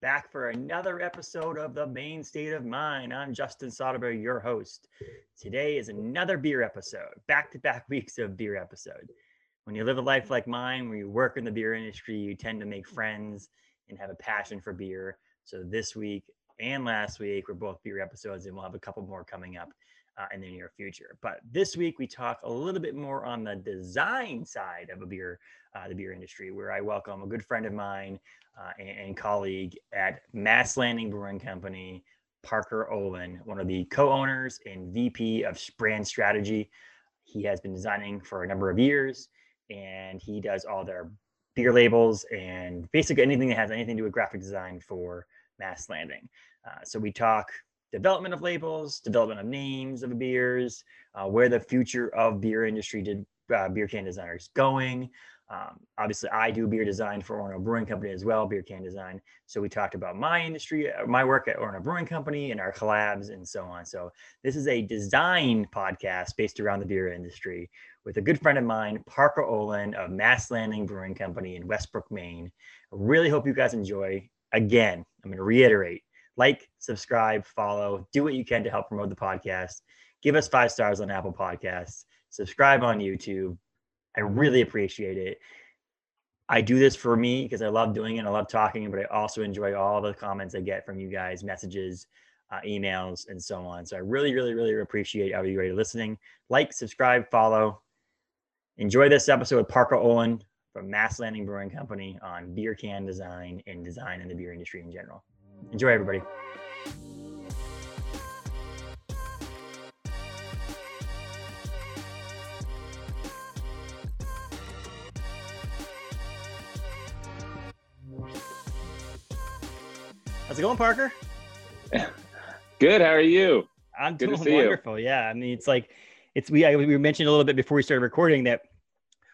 back for another episode of The Maine State of Mind. I'm Justin Soderberg, your host. Today is another beer episode, back to back weeks of beer episode. When you live a life like mine, where you work in the beer industry, you tend to make friends and have a passion for beer. So this week and last week were both beer episodes, and we'll have a couple more coming up uh, in the near future. But this week we talk a little bit more on the design side of a beer, uh, the beer industry, where I welcome a good friend of mine uh, and, and, colleague at Mast Landing Brewing Company, Parker Olen, one of the co-owners and VP of brand strategy. He has been designing for a number of years, and he does all their beer labels and basically anything that has anything to do with graphic design for Mast Landing. Uh, so we talk development of labels, development of names of beers, uh, where the future of beer industry did uh, beer can designers going. Um, obviously, I do beer design for Orono Brewing Company as well, beer can design. So we talked about my industry, uh, my work at Orono Brewing Company, and our collabs and so on. So this is a design podcast based around the beer industry with a good friend of mine, Parker Olen of Mast Landing Brewing Company in Westbrook, Maine. I really hope you guys enjoy. Again, I'm going to reiterate: like, subscribe, follow, do what you can to help promote the podcast. Give us five stars on Apple Podcasts. Subscribe on YouTube I really appreciate it. I do this for me because I love doing it. I love talking, but I also enjoy all the comments I get from you guys, messages, uh, emails, and so on. So I really, really, really appreciate all of you guys listening. Like, subscribe, follow. Enjoy this episode with Parker Olen from Mast Landing Brewing Company on beer can design and design in the beer industry in general. Enjoy, everybody. How's it going, Parker? Good. How are you? I'm Good doing wonderful. You. Yeah. I mean, it's like it's we I, we mentioned a little bit before we started recording that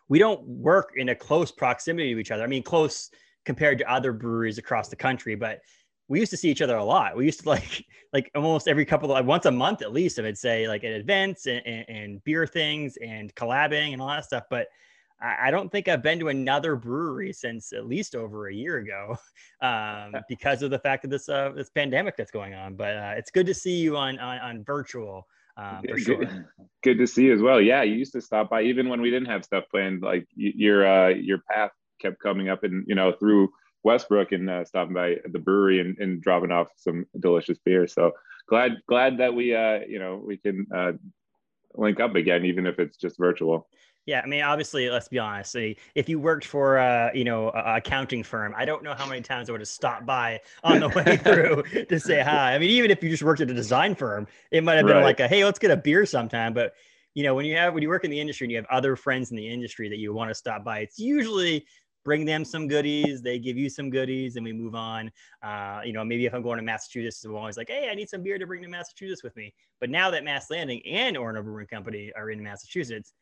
we don't work in a close proximity to each other. I mean, close compared to other breweries across the country, but we used to see each other a lot. We used to like like almost every couple of once a month at least, I would say, like at events and, and, and beer things and collabing and all that stuff. But I don't think I've been to another brewery since at least over a year ago, um, because of the fact of this uh, this pandemic that's going on. But uh, it's good to see you on on, on virtual. Um, for sure. Good, good, to see you as well. Yeah, you used to stop by even when we didn't have stuff planned. Like your uh, your path kept coming up, and you know through Westbrook and uh, stopping by the brewery and, and dropping off some delicious beer. So glad glad that we uh, you know we can uh, link up again, even if it's just virtual. Yeah, I mean, obviously, let's be honest. If you worked for, uh, you know, a accounting firm, I don't know how many times I would have stopped by on the way through to say hi. I mean, even if you just worked at a design firm, it might have been right. like a, hey, let's get a beer sometime. But you know, when you have when you work in the industry and you have other friends in the industry that you want to stop by, it's usually bring them some goodies. They give you some goodies, and we move on. Uh, you know, maybe if I'm going to Massachusetts, I'm always like, hey, I need some beer to bring to Massachusetts with me. But now that Mast Landing and Orono Brewing Company are in Massachusetts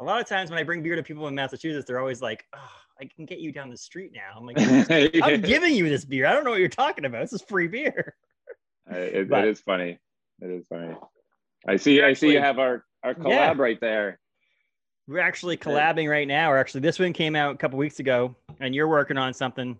a lot of times when I bring beer to people in Massachusetts, they're always like, oh, I can get you down the street now. I'm like, I'm giving you this beer. I don't know what you're talking about. This is free beer. it, it is funny. It is funny. I see. I see you have our our collab yeah. right there. We're actually collabing right now. Or actually, this one came out a couple weeks ago, and you're working on something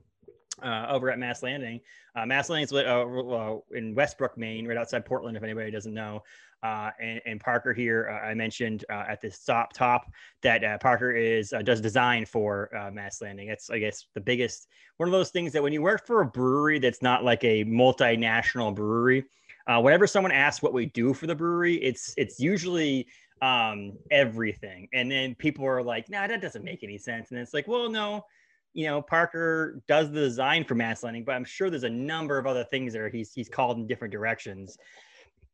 uh, over at Mast Landing. Uh, Mast Landing is uh, in Westbrook, Maine, right outside Portland. If anybody doesn't know, uh, and, and, Parker here, uh, I mentioned uh, at the top top that uh, Parker is uh, does design for uh, Mast Landing. It's I guess the biggest one of those things that when you work for a brewery that's not like a multinational brewery, whenever someone asks what we do for the brewery, it's it's usually um, everything, and then people are like, "Nah, that doesn't make any sense," and it's like, "Well, no." You know, Parker does the design for Mast Landing, but I'm sure there's a number of other things that he's he's called in different directions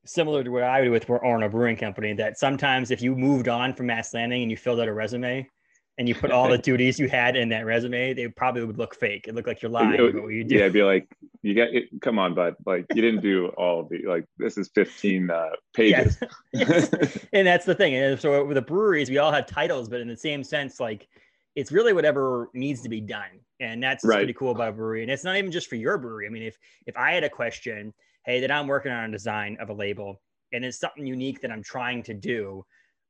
similar to what I would with Orono Brewing Company, that sometimes if you moved on from Mast Landing and you filled out a resume and you put all the duties you had in that resume, they probably would look fake. It looked like you're lying you do. Yeah, I'd be like, you got it. Come on, bud. Like you didn't do all of the, like, this is 15 uh, pages. Yes. and that's the thing. And so with the breweries, we all have titles, but in the same sense, like it's really whatever needs to be done. And that's right. pretty cool about a brewery. And it's not even just for your brewery. I mean, if, if I had a question, hey, that I'm working on a design of a label and it's something unique that I'm trying to do,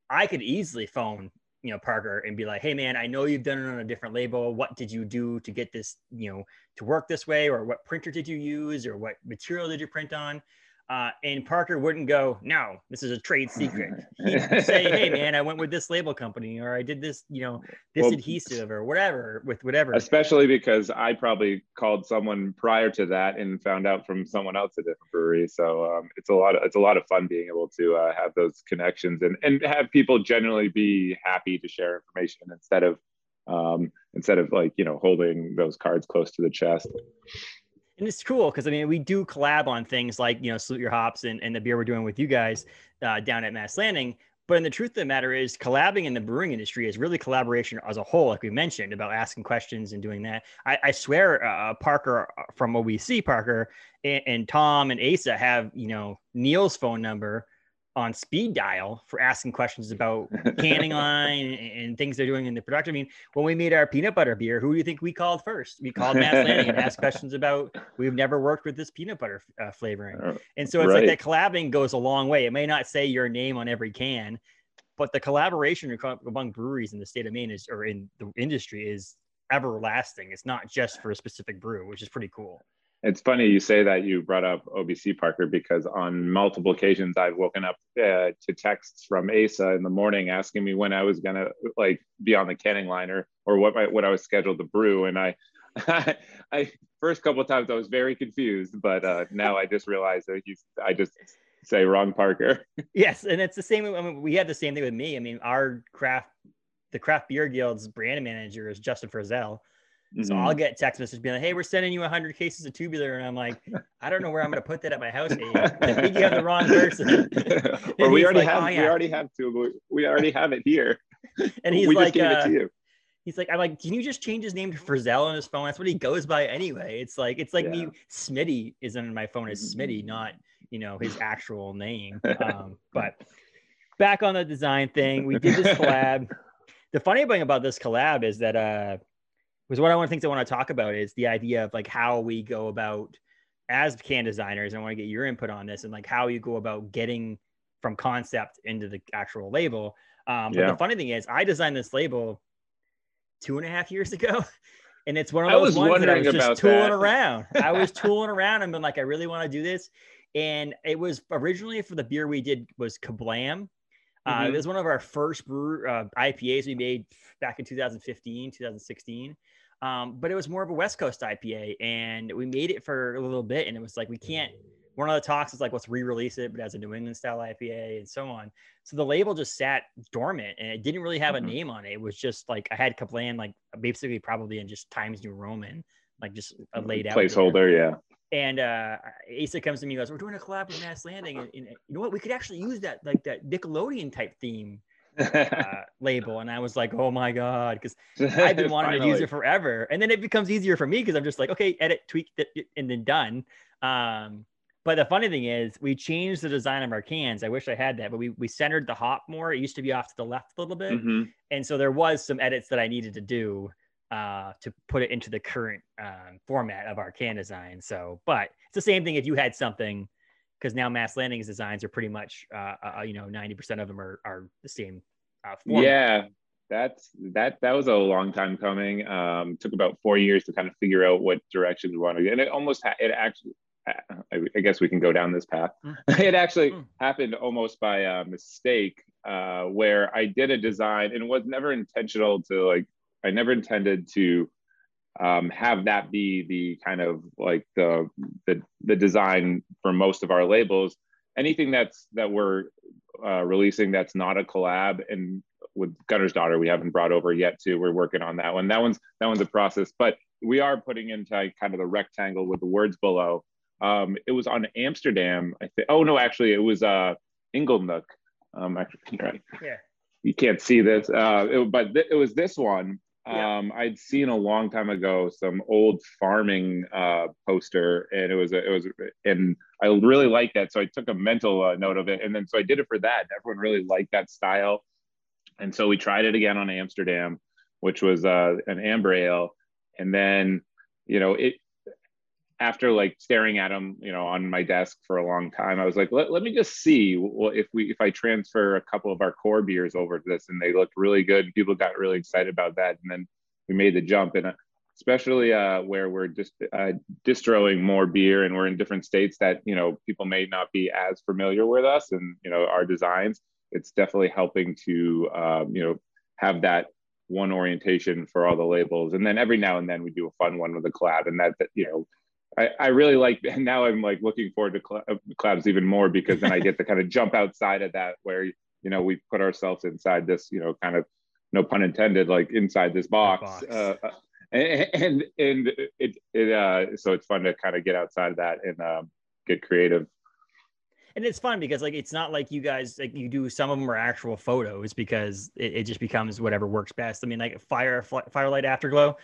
I could easily phone you know Parker and be like, "Hey man, I know you've done it on a different label. What did you do to get this, you know, to work this way, or what printer did you use, or what material did you print on?" Uh, and Parker wouldn't go, no, this is a trade secret. He'd say, hey, man, I went with this label company or I did this, you know, this well, adhesive or whatever with whatever. Especially because I probably called someone prior to that and found out from someone else at different brewery. So um, it's a lot of, it's a lot of fun being able to uh, have those connections and, and have people generally be happy to share information instead of, um, instead of like, you know, holding those cards close to the chest and it's cool because I mean we do collab on things like you know salute your hops and, and the beer we're doing with you guys uh, down at Mast Landing. But in the truth of the matter is, collabing in the brewing industry is really collaboration as a whole, like we mentioned about asking questions and doing that. I, I swear, uh, uh Parker uh, from OBC, Parker and, and Tom and Asa have you know Neil's phone number on speed dial for asking questions about canning line and, and, things they're doing in the production. I mean, when we made our peanut butter beer, who do you think we called first? We called Mast Landing and asked questions about we've never worked with this peanut butter uh, flavoring. Uh, and so it's right. like that collabing goes a long way. It may not say your name on every can, but the collaboration among breweries in the state of Maine is or in the industry is everlasting. It's not just for a specific brew, which is pretty cool. It's funny you say that you brought up OBC Parker because on multiple occasions I've woken up uh, to texts from Asa in the morning asking me when I was gonna like be on the canning liner or what my, what I was scheduled to brew, and I, I, first couple of times I was very confused, but uh, now I just realized that he's I just say wrong Parker. yes, and it's the same. I mean, we had the same thing with me. I mean, our craft, the craft beer guild's brand manager is Justin Frizzell Mm-hmm. So I'll get text messages being like, "Hey, we're sending you 100 cases of tubular," and I'm like, "I don't know where I'm going to put that at my house. I think you have the wrong person." or we already like, have, oh, yeah. we already have tubular. We already have it here. And he's we like, uh, he's like, I'm like, can you just change his name to Frizzell on his phone? That's what he goes by anyway. It's like, it's like yeah. me. Smitty is on my phone as Smitty, mm-hmm. not you know his actual name. Um, but back on the design thing, we did this collab. the funny thing about this collab is that uh was one of the things I want to talk about is the idea of like how we go about as can designers. I want to get your input on this and like how you go about getting from concept into the actual label. Um, but yeah. the funny thing is, I designed this label two and a half years ago. And it's one of those ones that I was just tooling that. around. I was tooling around and been like, I really want to do this. And it was originally for the beer we did was Kablam. Uh, mm-hmm. it was one of our first brew uh, IPAs we made back in 2015, 2016. Um, but it was more of a West Coast IPA, and we made it for a little bit, and it was like we can't. One of the talks is like let's re-release it, but as a New England style IPA and so on. So the label just sat dormant, and it didn't really have mm-hmm. a name on it. It was just like I had Kablam, like basically probably in just Times New Roman, like just a mm-hmm. laid out placeholder, yeah. And uh, Asa comes to me and goes, "We're doing a collab with Mast Landing, and, and, you know what? We could actually use that like that Nickelodeon type theme uh, label. And i was like oh my god because i've been wanting to use it forever. And then it becomes easier for me because i'm just like okay edit tweak it, and then done. Um, but the funny thing is we changed the design of our cans. I wish i had that but we, we centered the hop more. It used to be off to the left a little bit. Mm-hmm. and so there was some edits that i needed to do uh, to put it into the current um, format of our can design so but it's the same thing if you had something because now Mast Landing's designs are pretty much, uh, uh, you know, 90% of them are, are the same. Uh, yeah, that's that that was a long time coming. Um, took about four years to kind of figure out what direction we wanted, and it almost ha- it actually. I, I, guess we can go down this path. Mm. it actually mm. happened almost by uh, mistake, uh, where I did a design and it was never intentional to like. I never intended to um, have that be the kind of like the, the the design for most of our labels. Anything that's that we're uh, releasing that's not a collab and with Gunner's daughter we haven't brought over yet too. We're working on that one. That one's that one's a process, but we are putting into kind of the rectangle with the words below. Um, it was on Amsterdam. I think. Oh no, actually, it was uh, Inglenook. Um, actually, right. Yeah. You can't see this, uh, it, but th- it was this one yeah. Um, I'd seen a long time ago some old farming uh, poster, and it was a, it was, and I really liked that, so I took a mental uh, note of it, and then so I did it for that. Everyone really liked that style, and so we tried it again on Amsterdam, which was uh, an amber ale, and then you know it after like staring at them, you know, on my desk for a long time, I was like, let, let me just see well, if we if I transfer a couple of our core beers over to this, and they looked really good. People got really excited about that, and then we made the jump. And uh, especially uh, where we're just uh, distroing more beer, and we're in different states that you know people may not be as familiar with us, and you know our designs. It's definitely helping to um, you know have that one orientation for all the labels and then every now and then we do a fun one with a collab and that, that you know I, I really like and now i'm like looking forward to uh, collabs even more because then i get to kind of jump outside of that where you know we put ourselves inside this you know kind of no pun intended like inside this box, box. Uh, uh and and it it uh so it's fun to kind of get outside of that and um, get creative and it's fun because like it's not like you guys like you do some of them are actual photos because it, it just becomes whatever works best. I mean, like fire firelight afterglow.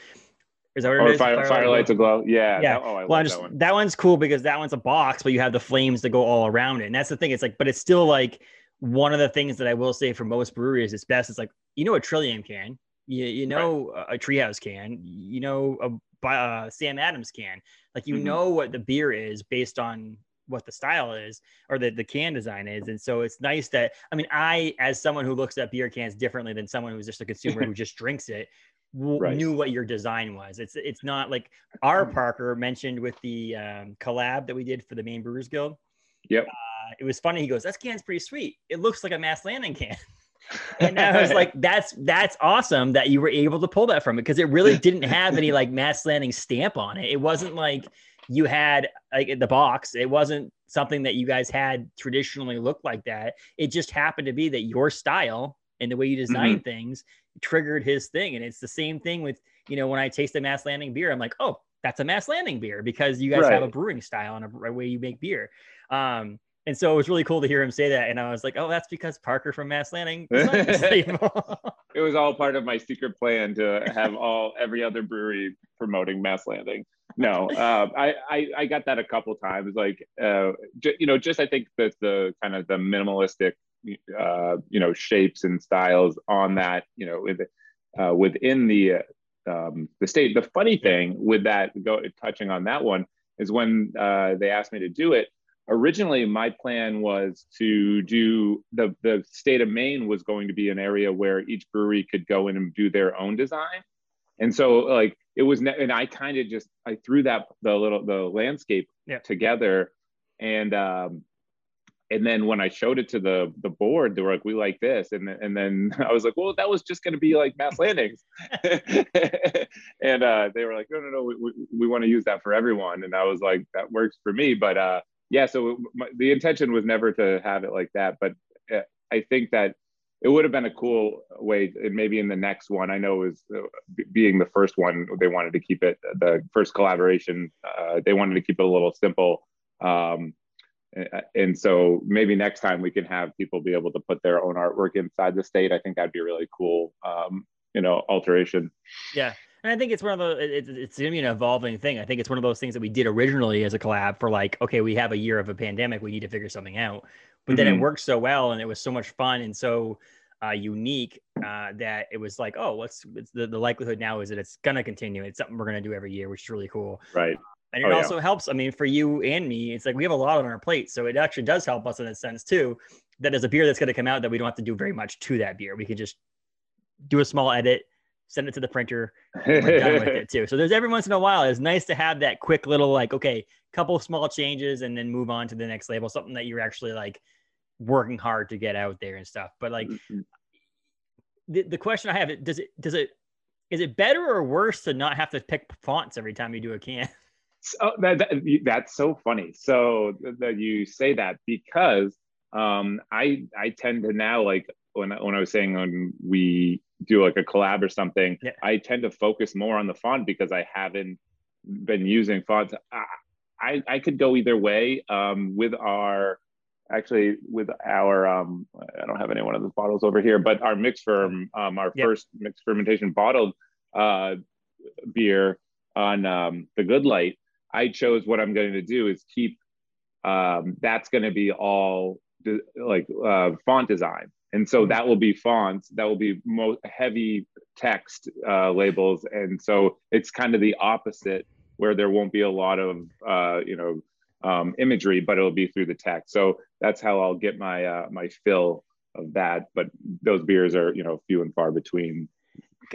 Is that what or it is? Fire, firelight, firelight to glow. Yeah. Yeah. That, oh, I well, just, that, one. that one's cool because that one's a box, but you have the flames that go all around it. And that's the thing. It's like, but it's still like one of the things that I will say for most breweries, it's best. It's like, you know, a Trillium can, you, you know, right. a, a treehouse can, you know, a uh, Sam Adams can, like, you mm-hmm. know what the beer is based on what the style is or the, the can design is. And so it's nice that, I mean, I, as someone who looks at beer cans differently than someone who's just a consumer who just drinks it, w- right. knew what your design was. It's, it's not like our mm. Parker mentioned with the um, collab that we did for the Maine Brewers Guild. Yep. Uh, it was funny. He goes, that can's pretty sweet. It looks like a Mast Landing can. and I was like, that's that's awesome that you were able to pull that from it because it really didn't have any like Mast Landing stamp on it. It wasn't like you had like the box. It wasn't something that you guys had traditionally looked like that. It just happened to be that your style and the way you design mm-hmm. things triggered his thing. And it's the same thing with, you know, when I taste a Mast Landing beer, I'm like, oh, that's a Mast Landing beer because you guys right. have a brewing style and a, a way you make beer. Um, and so it was really cool to hear him say that. And I was like, oh, that's because Parker from Mast Landing. it was all part of my secret plan to have all every other brewery promoting Mast Landing. No, uh, I, I, I got that a couple times. Like, uh, j- you know, just I think that the kind of the minimalistic, uh, you know, shapes and styles on that, you know, with, uh, within the um, the state. The funny thing with that, go touching on that one, is when uh, they asked me to do it originally my plan was to do the the state of Maine was going to be an area where each brewery could go in and do their own design. And so like it was and I kind of just I threw that the little the landscape yeah. together and um and then when I showed it to the the board, they were like, "We like this," and and then I was like, "Well, that was just going to be like Mast Landings," and uh, they were like, "No, no, no, we, we, we want to use that for everyone," and I was like, "That works for me," but uh, yeah, so my, the intention was never to have it like that, but uh, I think that it would have been a cool way, and maybe in the next one. I know it was uh, being the first one, they wanted to keep it the first collaboration. Uh, they wanted to keep it a little simple. Um, and so maybe next time we can have people be able to put their own artwork inside the state. I think that'd be a really cool, um, you know, alteration. Yeah, and I think it's one of the it's, it's gonna be an evolving thing. I think it's one of those things that we did originally as a collab for like, okay, we have a year of a pandemic, we need to figure something out. But mm-hmm. then it mm-hmm. worked so well and it was so much fun and so uh, unique uh, that it was like, oh, what's the, the likelihood now is that it's gonna continue. It's something we're gonna do every year, which is really cool. Right. And it oh, also yeah. helps. I mean, for you and me, it's like we have a lot on our plate, so it actually does help us in a sense too. That is a beer that's going to come out that we don't have to do very much to that beer. We can just do a small edit, send it to the printer, we're done with it too. So there's every once in a while, it's nice to have that quick little like, okay, couple small changes and then move on to the next label, something that you're actually like working hard to get out there and stuff. But like mm-hmm. the, the question I have, does it does it is it better or worse to not have to pick fonts every time you do a can? So that, that that's so funny. So that you say that because um, I I tend to now like when when I was saying when we do like a collab or something, yeah. I tend to focus more on the font because I haven't been using fonts. I, I, I could go either way um, with our, actually with our, um, I don't have any one of the bottles over here, but our mix firm, um, our yeah. first mixed fermentation bottled uh, beer on um, the Good Light, I chose what I'm going to do is keep, um, that's going to be all de- like uh, font design and so that will be fonts that will be most heavy text uh, labels and so it's kind of the opposite where there won't be a lot of uh, you know um, imagery, but it'll be through the text. So that's how I'll get my uh, my fill of that. But those beers are you know few and far between.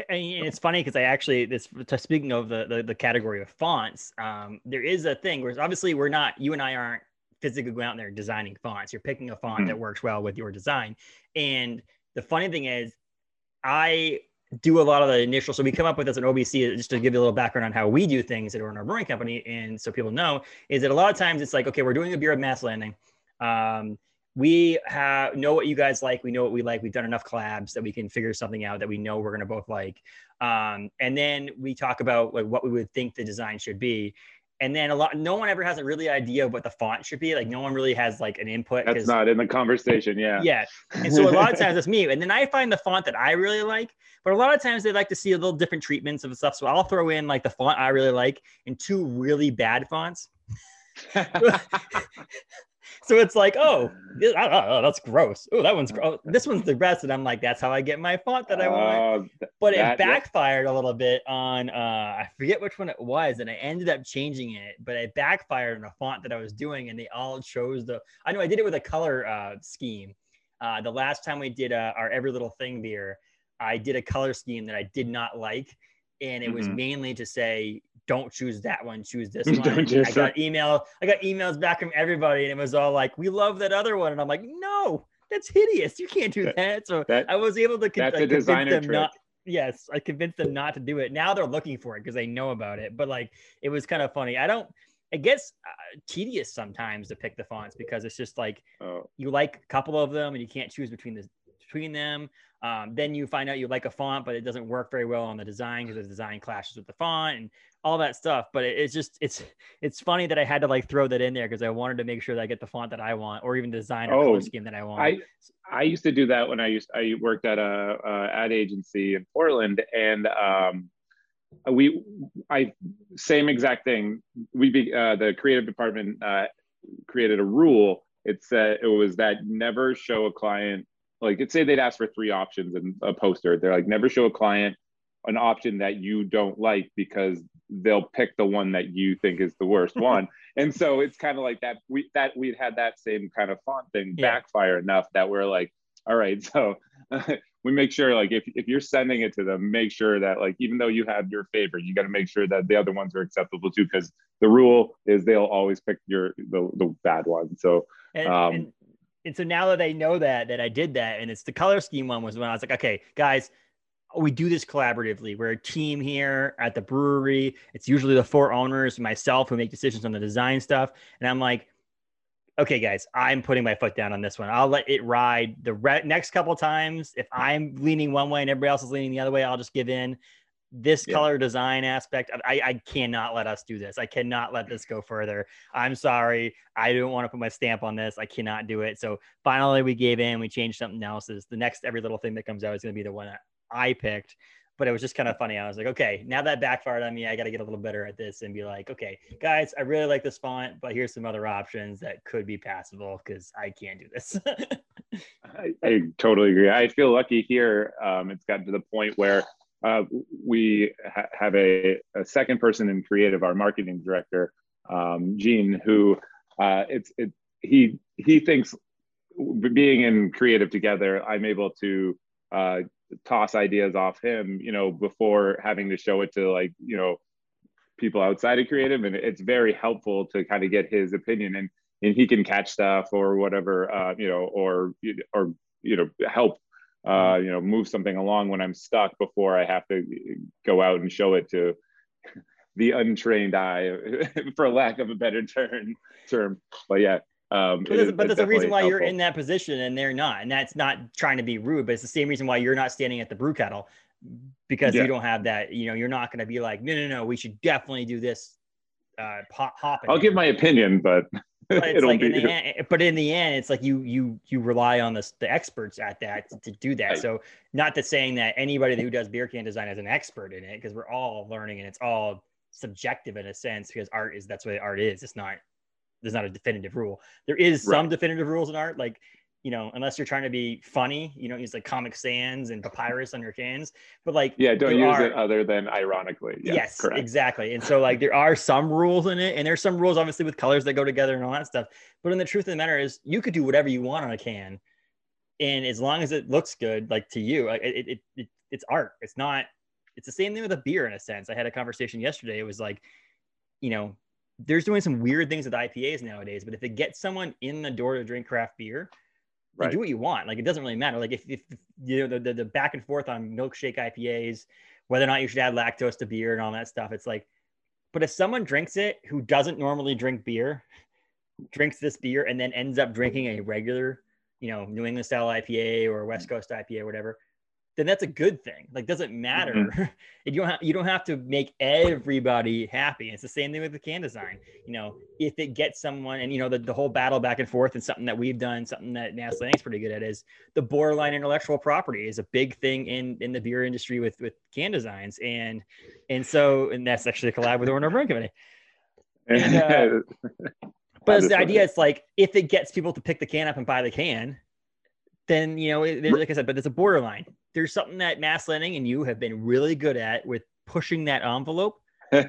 And it's funny because I actually this speaking of the, the, the category of fonts, um, there is a thing where obviously we're not you and I aren't physically going out there designing fonts. You're picking a font mm-hmm. that works well with your design. And the funny thing is, I do a lot of the initial. So we come up with as an OBC, just to give you a little background on how we do things at our brewing company, and so people know, is that a lot of times it's like, okay, we're doing a beer of Mast Landing. Um, we have know what you guys like. We know what we like. We've done enough collabs that we can figure something out that we know we're going to both like. Um, and then we talk about like what we would think the design should be and then a lot no one ever has a really idea of what the font should be like no one really has like an input that's not in the conversation yeah yeah and so a lot of times it's me and then i find the font that i really like but a lot of times they like to see a little different treatments of stuff so i'll throw in like the font i really like and two really bad fonts so it's like, oh, oh, that's gross. Oh, that one's gross. This one's the best. And I'm like, that's how I get my font that I want. Uh, but that, it backfired yeah. a little bit on, uh, I forget which one it was. And I ended up changing it, but it backfired on a font that I was doing. And they all chose the, I know I did it with a color uh, scheme. Uh, the last time we did uh, our Every Little Thing beer, I did a color scheme that I did not like. And it mm-hmm. was mainly to say, don't choose that one, choose this one. I got email, I got emails back from everybody, and it was all like, "We love that other one," and I'm like, "No, that's hideous. You can't do that." So that, I was able to con- that's a designer them trick. not. Yes, I convinced them not to do it. Now they're looking for it because they know about it. But like, it was kind of funny. I don't. It gets uh, tedious sometimes to pick the fonts because it's just like oh. you like a couple of them and you can't choose between the between them. Um, then you find out you like a font, but it doesn't work very well on the design because the design clashes with the font and all that stuff. But it, it's just it's it's funny that I had to like throw that in there because I wanted to make sure that I get the font that I want or even design or oh, color scheme that I want. I I used to do that when I used I worked at a, a ad agency in Portland and um, we I same exact thing. We be, uh, the creative department uh, created a rule. It said it was that never show a client like let's say they'd ask for three options in a poster. They're like never show a client an option that you don't like because they'll pick the one that you think is the worst one. and so it's kind of like that we that we'd had that same kind of font thing yeah. backfire enough that we're like, all right, so we make sure like if, if you're sending it to them, make sure that like even though you have your favorite, you got to make sure that the other ones are acceptable too, because the rule is they'll always pick your the, the bad one. So and, um, and, and so now that they know that that I did that, and it's the color scheme one was when I was like, okay, guys, we do this collaboratively. We're a team here at the brewery. It's usually the four owners, myself, who make decisions on the design stuff. And I'm like, okay, guys, I'm putting my foot down on this one. I'll let it ride the re- next couple times. If I'm leaning one way and everybody else is leaning the other way, I'll just give in. This yeah. color design aspect, I, I cannot let us do this. I cannot let this go further. I'm sorry. I don't want to put my stamp on this. I cannot do it. So finally, we gave in. We changed something else. Is the next every little thing that comes out is going to be the one that I picked. But it was just kind of funny. I was like, okay, now that backfired on me, I got to get a little better at this and be like, okay, guys, I really like this font, but here's some other options that could be passable because I can't do this. I, I, totally agree. I feel lucky here. Um, it's gotten to the point where uh, we ha- have a, a, second person in creative, our marketing director, um, Gene, who uh, it's it, he he thinks being in creative together, I'm able to uh, toss ideas off him, you know, before having to show it to like, you know, people outside of creative. And it's very helpful to kind of get his opinion and, and he can catch stuff or whatever, uh, you know, or, or, you know, help, uh, you know, move something along when I'm stuck before I have to go out and show it to the untrained eye, for lack of a better term. Term, but yeah, um, but, there's, but there's a reason why helpful. you're in that position and they're not, and that's not trying to be rude, but it's the same reason why you're not standing at the brew kettle because yeah. you don't have that. You know, you're not going to be like, no, no, no, we should definitely do this. Uh, hop, hop I'll give my opinion, but, but it's like in end, but in the end, it's like you you you rely on the the experts at that to, to do that. Right. So not that saying that anybody who does beer can design is an expert in it, because we're all learning and it's all subjective in a sense because art is that's what art is. It's not there's not a definitive rule. There is some right. definitive rules in art, like you know, unless you're trying to be funny, you don't use like Comic Sans and Papyrus on your cans. But like, Yeah, don't use are- it other than ironically. Yes, yes, correct. exactly. And so like there are some rules in it, and there's some rules obviously with colors that go together and all that stuff. But in the truth of the matter is, you could do whatever you want on a can, and as long as it looks good, like to you, like it, it, it it's art. It's not. It's the same thing with a beer in a sense. I had a conversation yesterday. It was like, you know, there's doing some weird things with IPAs nowadays, but if it gets someone in the door to drink craft beer, Right. do what you want. Like it doesn't really matter. Like if, if you know the, the, the back and forth on milkshake IPAs, whether or not you should add lactose to beer and all that stuff, it's like, but if someone drinks it who doesn't normally drink beer, drinks this beer and then ends up drinking a regular, you know, New England style IPA or West Coast IPA or whatever, then that's a good thing. Like doesn't matter. you don't have you don't have to make everybody happy. It's the same thing with the can design. You know, if it gets someone and you know the, the whole battle back and forth and something that we've done, something that Mast Landing's pretty good at is the borderline intellectual property is a big thing in in the beer industry with with can designs. And and so and that's actually a collab with the Orono Brewing Company. And, uh, But it's the idea is like if it gets people to pick the can up and buy the can, then you know, it, like I said, but it's a borderline. There's something that Mast Landing and you have been really good at with pushing that envelope.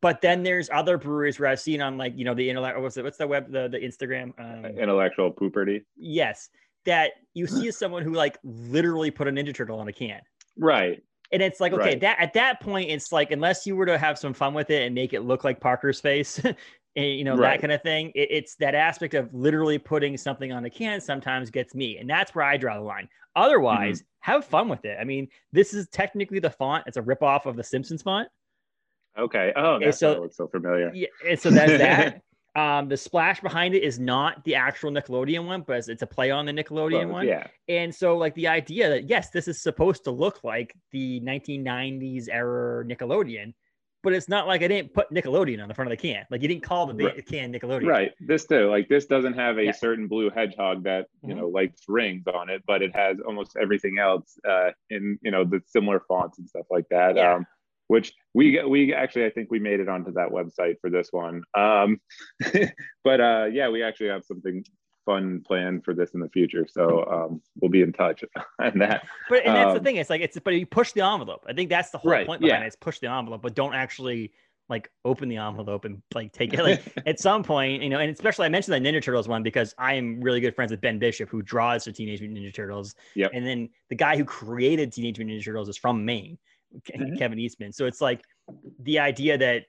But then there's other breweries where I've seen on like you know the intellect what's it what's the web the the Instagram um, intellectual pooperty. yes that you see as someone who like literally put a Ninja Turtle on a can. Right. And it's like, okay, Right. that at that point, it's like unless you were to have some fun with it and make it look like Parker's face, you know Right. that kind of thing. It, it's that aspect of literally putting something on the can sometimes gets me, and that's where I draw the line. Otherwise, Mm-hmm. have fun with it. I mean, this is technically the font; it's a ripoff of the Simpsons font. Okay. Oh, that's so- looks so familiar. Yeah, and so that's that. Um, the splash behind it is not the actual Nickelodeon one, but it's a play on the Nickelodeon Well, one. Yeah. And so, like the idea that yes, this is supposed to look like the 1990s era Nickelodeon, but it's not like I didn't put Nickelodeon on the front of the can. Like you didn't call the Right. can Nickelodeon. Right. This too. Like this doesn't have a Yeah. certain blue hedgehog that you Mhm. know likes rings on it, but it has almost everything else uh, in you know the similar fonts and stuff like that. Yeah. Um, which we we actually I think we made it onto that website for this one. Um, but uh, yeah, we actually have something fun plan for this in the future, so um, we'll be in touch on that. But and that's the Um, thing. It's like it's but you push the envelope. I think that's the whole Right, point behind yeah. it. Is push the envelope, but don't actually like open the envelope and like take it. Like at some point, you know, and especially I mentioned the Ninja Turtles one because I am really good friends with Ben Bishop, who draws the Teenage Mutant Ninja Turtles. Yep. And then the guy who created Teenage Mutant Ninja Turtles is from Maine, Mhm. Kevin Eastman. So it's like the idea that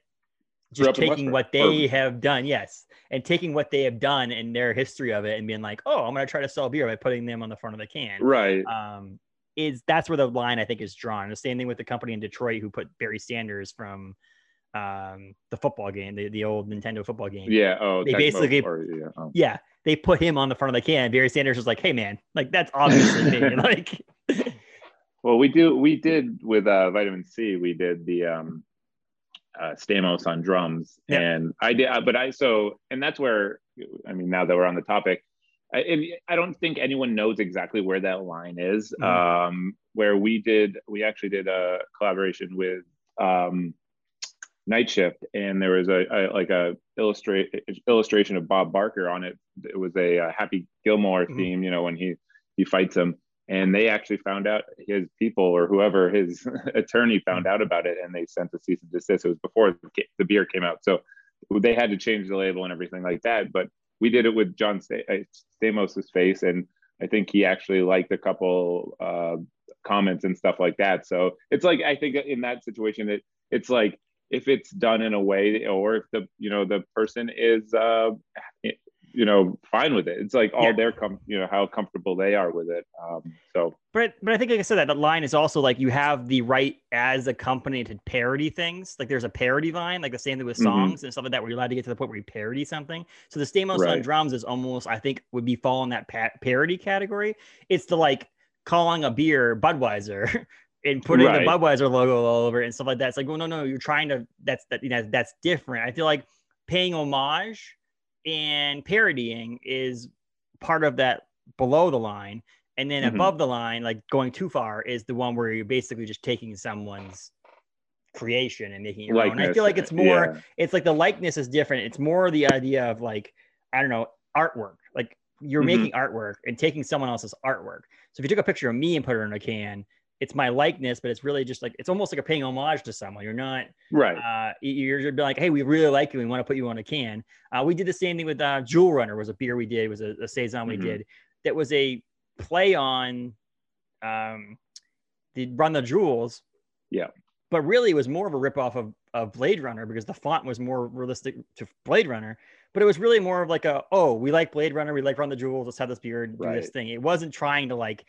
just taking what they have done, yes, and taking what they have done and their history of it and being like, oh, I'm going to try to sell beer by putting them on the front of the can right. um, is that's where the line I think is drawn. The same thing with the company in Detroit who put Barry Sanders from um, the football game, the, the old Nintendo football game. Yeah. Oh, They basically- or, yeah, oh. Yeah, they put him on the front of the can. Barry Sanders was like, "Hey, man, like that's obviously me." Like, Well, we do. We did with uh, vitamin C. We did the um, uh, Stamos on drums, Yeah. and I did. uh, But I so, and that's where I mean, now that we're on the topic, I, I don't think anyone knows exactly where that line is. Mhm. Um, where we did, we actually did a collaboration with um, Night Shift, and there was a, a like a illustrate illustration of Bob Barker on it. It was a, uh Happy Gilmore Mhm. theme, you know, when he he fights him and they actually found out his people or whoever his attorney found out about it and they sent a cease and desist. It was before the, beer came out. So they had to change the label and everything like that but we did it with john uh, stamos's face and i think he actually liked a couple uh, comments and stuff like that. So it's like i think in that situation it, it's like if it's done in a way or if the you know the person is uh you know fine with it it's like all Yeah. their com- you know how comfortable they are with it um so but but I think like I said that the line is also like you have the right as a company to parody things. Like there's a parody line, like the same thing with Mhm. songs and stuff like that, where you're allowed to get to the point where you parody something. So the Stamos on drums is almost I think would be fall in that pa- parody category. It's the like calling a beer Budweiser. And putting Right. the Budweiser logo all over it and stuff like that. It's like, well, no, no, you're trying to. That's that. You know, that's different. I feel like paying homage and parodying is part of that below the line and then Mhm. above the line like going too far is the one where you're basically just taking someone's creation and making it your own. I feel like it's more yeah. it's like the likeness is different it's more the idea of like i don't know artwork like you're Mhm. making artwork and taking someone else's artwork. So if you took a picture of me and put it in a can, it's my likeness, but it's really just like it's almost like a paying homage to someone. You're not Right. uh, you're just be like, hey, we really like you. We want to put you on a can. Uh, we did the same thing with uh, Jewel Runner. Was a beer we did. Was a, a saison we Mhm. did. That was a play on um, the Run the Jewels. Yeah. But really, it was more of a ripoff of of Blade Runner because the font was more realistic to Blade Runner. But it was really more of like a, oh, we like Blade Runner. We like Run the Jewels. Let's have this beer and do this thing. It wasn't trying to like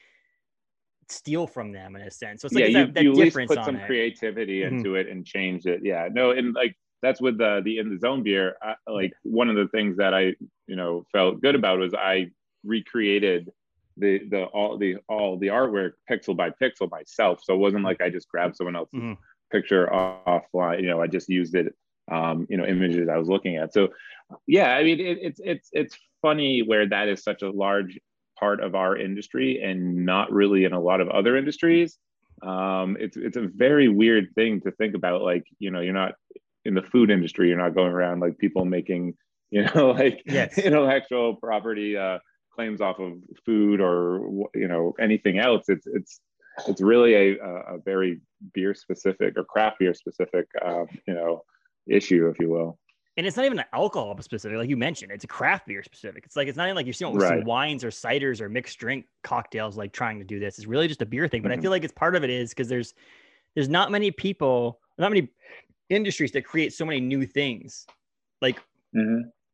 steal from them in a sense. So it's yeah, like you, that, you difference put some it. creativity Mhm. into it and change it. Yeah, no, and like that's with the the in the zone beer. I, like one of the things that I you know felt good about was I recreated the the all the all the artwork pixel by pixel myself. So it wasn't like I just grabbed someone else's Mhm. picture offline. You know, I just used it. Um, you know, images I was looking at. So yeah, I mean, it, it's it's it's funny where that is such a large part of our industry and not really in a lot of other industries. Um, it's it's a very weird thing to think about. Like, you know, you're not in the food industry. You're not going around like people making, you know, like Yes. intellectual property uh, claims off of food or you know anything else. It's it's it's really a a, very beer specific or craft beer specific, uh, you know, issue, if you will. And it's not even an alcohol specific, like you mentioned. It's a craft beer specific. It's like it's not even like you're seeing Right. wines or ciders or mixed drink cocktails like trying to do this. It's really just a beer thing. But I Mhm. feel like it's part of it is because there's there's not many people, not many industries that create so many new things. Like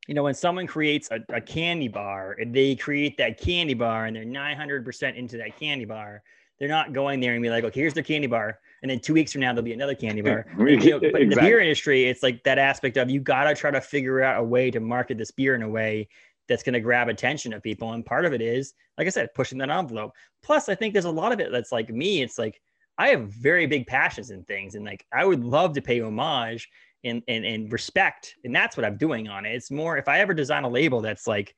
you know, when someone creates a, a candy bar and they create that candy bar and they're 900% into that candy bar, they're not going there and be like, okay, here's their candy bar. And then two weeks from now, there'll be another candy bar. You know, but in the beer industry, it's like that aspect of you got to try to figure out a way to market this beer in a way that's going to grab attention of people. And part of it is, like I said, pushing that envelope. Plus, I think there's a lot of it that's like me. It's like I have very big passions in things, and like I would love to pay homage and and and respect, and that's what I'm doing on it. It's more if I ever design a label that's like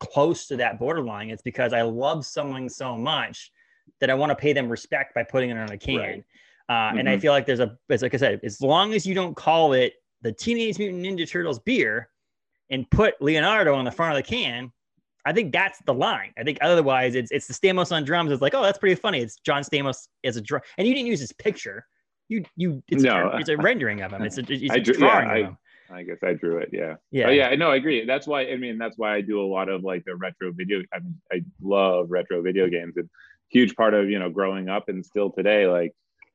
close to that borderline, it's because I love someone so much that I want to pay them respect by putting it on a can. Right. Uh, And I Mhm. feel like there's a, as like I said, as long as you don't call it the Teenage Mutant Ninja Turtles beer and put Leonardo on the front of the can, I think that's the line. I think otherwise it's it's the Stamos on drums. It's like, oh, that's pretty funny. It's John Stamos as a drum, and you didn't use his picture. You you it's, No. a, it's a rendering of him. It's a, it's a drew- yeah, drawing I- him. I guess I drew it. Yeah. Yeah. Oh, yeah. I know. I agree. That's why. I mean, that's why I do a lot of like the retro video. I mean, I love retro video games. It's huge part of you know growing up and still today. Like,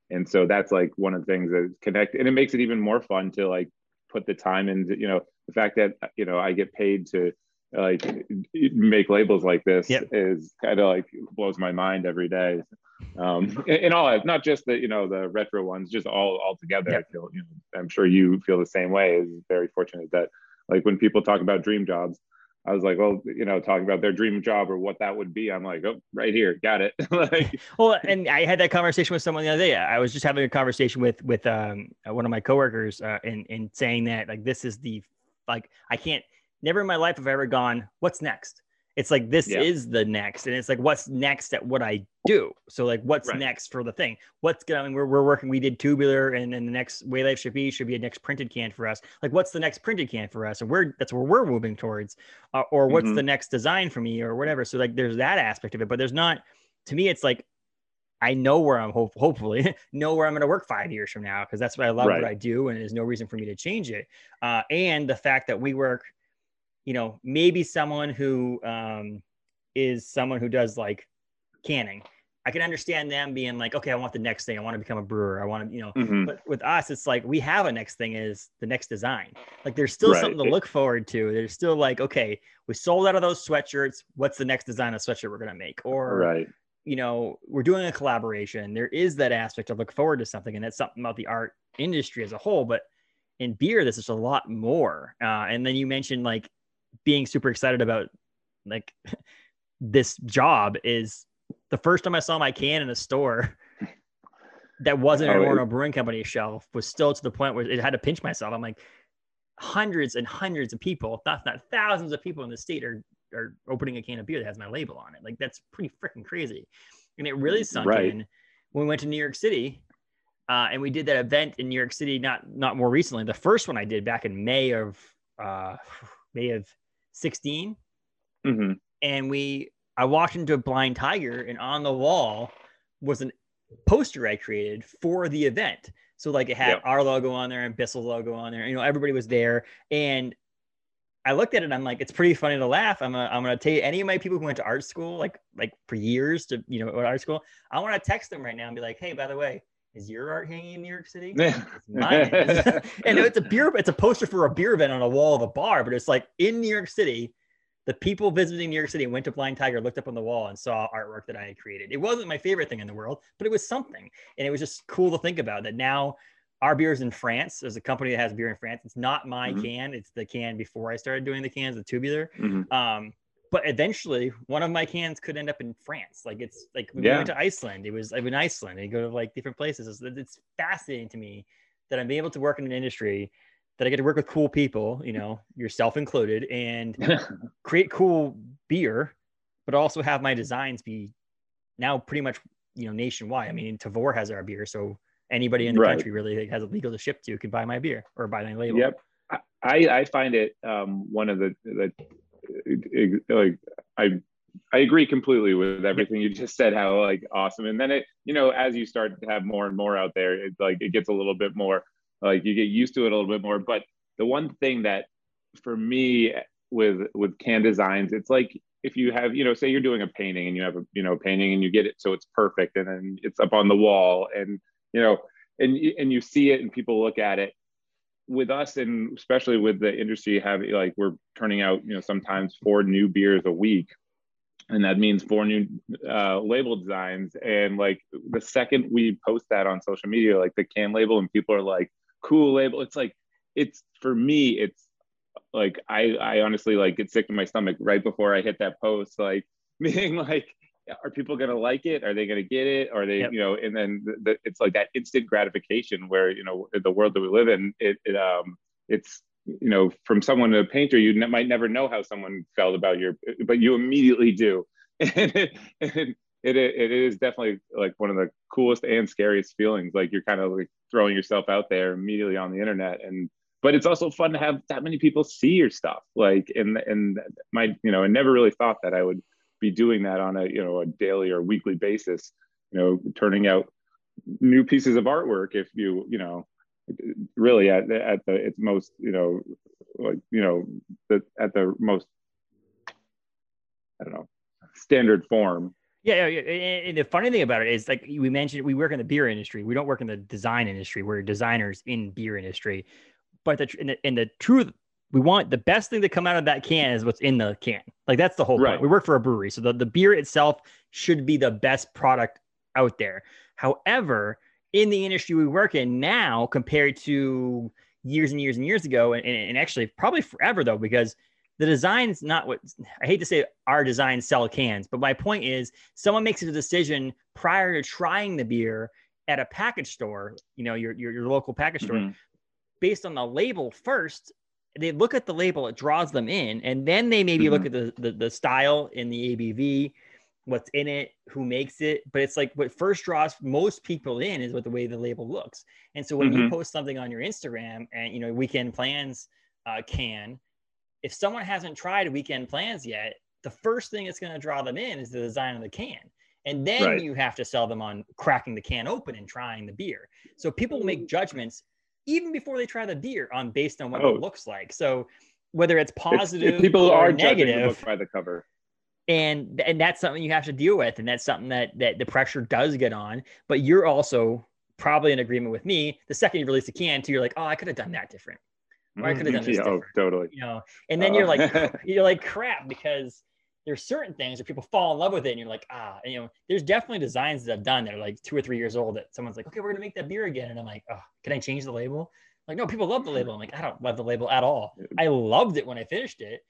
and so that's like one of the things that connect, and it makes it even more fun to like put the time into you know the fact that you know I get paid to like make labels like this Yep. is kind of like blows my mind every day. Um, in, in all, not just the you know the retro ones, just all all together. Yep. I feel you know, I'm sure you feel the same way. Is very fortunate that like when people talk about dream jobs, I was like, well, you know, talking about their dream job or what that would be. I'm like, oh, right here, got it. like, Well, and I had that conversation with someone the other day. I was just having a conversation with with um, one of my coworkers, uh, and and saying that like this is the like I can't never in my life have I ever gone what's next. It's like this Yeah. is the next, and it's like what's next at what I do. So like what's Right. next for the thing? What's going? I mean, we're we're working. We did tubular, and then the next way life should be should be a next printed can for us. Like what's the next printed can for us? And we're that's where we're moving towards, uh, or what's Mhm. the next design for me, or whatever. So like there's that aspect of it, but there's not. To me, it's like I know where I'm hope, hopefully know where I'm going to work five years from now because that's what I love Right. what I do and there's no reason for me to change it. Uh, and the fact that we work, you know, maybe someone who um, is someone who does like canning. I can understand them being like, okay, I want the next thing. I want to become a brewer. I want to, you know, mhm. but with us, it's like we have a next thing is the next design. Like there's still Right. something to look forward to. There's still like, okay, we sold out of those sweatshirts. What's the next design of sweatshirt we're gonna make? Or right. you know, we're doing a collaboration. There is that aspect to look forward to something, and that's something about the art industry as a whole. But in beer, this is a lot more. Uh, and then you mentioned like being super excited about like this job is the first time I saw my can in a store that wasn't an Oh, Orono Brewing Company shelf was still to the point where it had to pinch myself. I'm like, hundreds and hundreds of people, not not thousands of people in the state are are opening a can of beer that has my label on it. Like that's pretty freaking crazy. And it really sunk Right. in when we went to New York City. Uh, and we did that event in New York City, not not more recently. The first one I did back in May of uh, May of 16. hmm and we I walked into a blind tiger, and on the wall was a poster I created for the event. So like it had yep. our logo on there and Bissell's logo on there. You know, everybody was there, and I looked at it. I'm like, it's pretty funny to laugh. I'm gonna, I'm gonna tell you, any of my people who went to art school, like like for years to you know art school, I want to text them right now and be like, hey, by the way, is your art hanging in New York City? Mine. and it's a beer, it's a poster for a beer event on a wall of a bar, but it's like in New York City. The people visiting New York City went to Blind Tiger, looked up on the wall, and saw artwork that I had created. It wasn't my favorite thing in the world, but it was something, and it was just cool to think about that now our beer is in France. There's a company that has beer in France. It's not my mm-hmm. can. It's the can before I started doing the cans, the tubular. Mm-hmm. Um, but eventually, one of my cans could end up in France. Like it's like we yeah. went to Iceland. It was like in Iceland. And you go to like different places. It's, it's fascinating to me that I'm able to work in an industry that I get to work with cool people. You know, yourself included, and create cool beer, but also have my designs be now pretty much you know nationwide. I mean, Tavour has our beer, so anybody in the right. country really has a legal to ship to can buy my beer or buy my label. Yep. I, I find it um, one of the, the like I I agree completely with everything you just said. How like awesome, and then it you know as you start to have more and more out there, it like it gets a little bit more like you get used to it a little bit more. But the one thing that for me with with can designs, it's like if you have you know say you're doing a painting and you have a you know painting and you get it so it's perfect and then it's up on the wall and you know, and and you see it and people look at it. With us and especially with the industry having like we're turning out, you know, sometimes four new beers a week. And that means four new uh, label designs. And like the second we post that on social media, like the can label, and people are like, cool label. It's like, it's for me, it's like I I honestly like get sick to my stomach right before I hit that post, like being like, are people going to like it? Are they going to get it? Are they, yep. you know, and then the, the, it's like that instant gratification where, you know, the world that we live in, it, it um, it's, you know, from someone, a painter, you might never know how someone felt about your, but you immediately do. and, it, and it, it is definitely like one of the coolest and scariest feelings. Like you're kind of like throwing yourself out there immediately on the internet. And, but it's also fun to have that many people see your stuff. Like, and, and my, you know, I never really thought that I would, be doing that on a you know a daily or weekly basis you know turning out new pieces of artwork if you you know really at, at the its most you know like you know the at the most i don't know standard form yeah, yeah, and the funny thing about it is, like we mentioned, we work in the beer industry. We don't work in the design industry. We're designers in beer industry. But the in the, in the truth we want the best thing to come out of that can is what's in the can. Like that's the whole right. point. We work for a brewery, so the, the beer itself should be the best product out there. However, in the industry we work in now, compared to years and years and years ago, and, and actually probably forever though, because the design's not what I hate to say our designs sell cans, but my point is someone makes a decision prior to trying the beer at a package store, you know, your your, your local package store, mm-hmm. based on the label first they look at the label, it draws them in, and then they maybe mm-hmm. look at the, the, the style in the ABV, what's in it, who makes it. But it's like what first draws most people in is what the way the label looks. And so when mm-hmm. you post something on your Instagram and you know weekend plans uh, can, if someone hasn't tried weekend plans yet, the first thing that's going to draw them in is the design of the can. And then right. you have to sell them on cracking the can open and trying the beer. So people make judgments even before they try the beer on based on what oh. it looks like. So whether it's positive it's, people are negative by the cover. And and that's something you have to deal with. And that's something that that the pressure does get on. But you're also probably in agreement with me. The second you release a can too, you're like, oh, I could have done that different. Or I could have done this yeah, oh, different. Oh, totally. You know, and then uh, you're like you're like crap because there's certain things where people fall in love with it and you're like, ah, and, you know, there's definitely designs that I've done that are like two or three years old that someone's like, okay, we're gonna make that beer again. And I'm like, oh, can I change the label? Like, no, people love the label. I'm like, I don't love the label at all. I loved it when I finished it.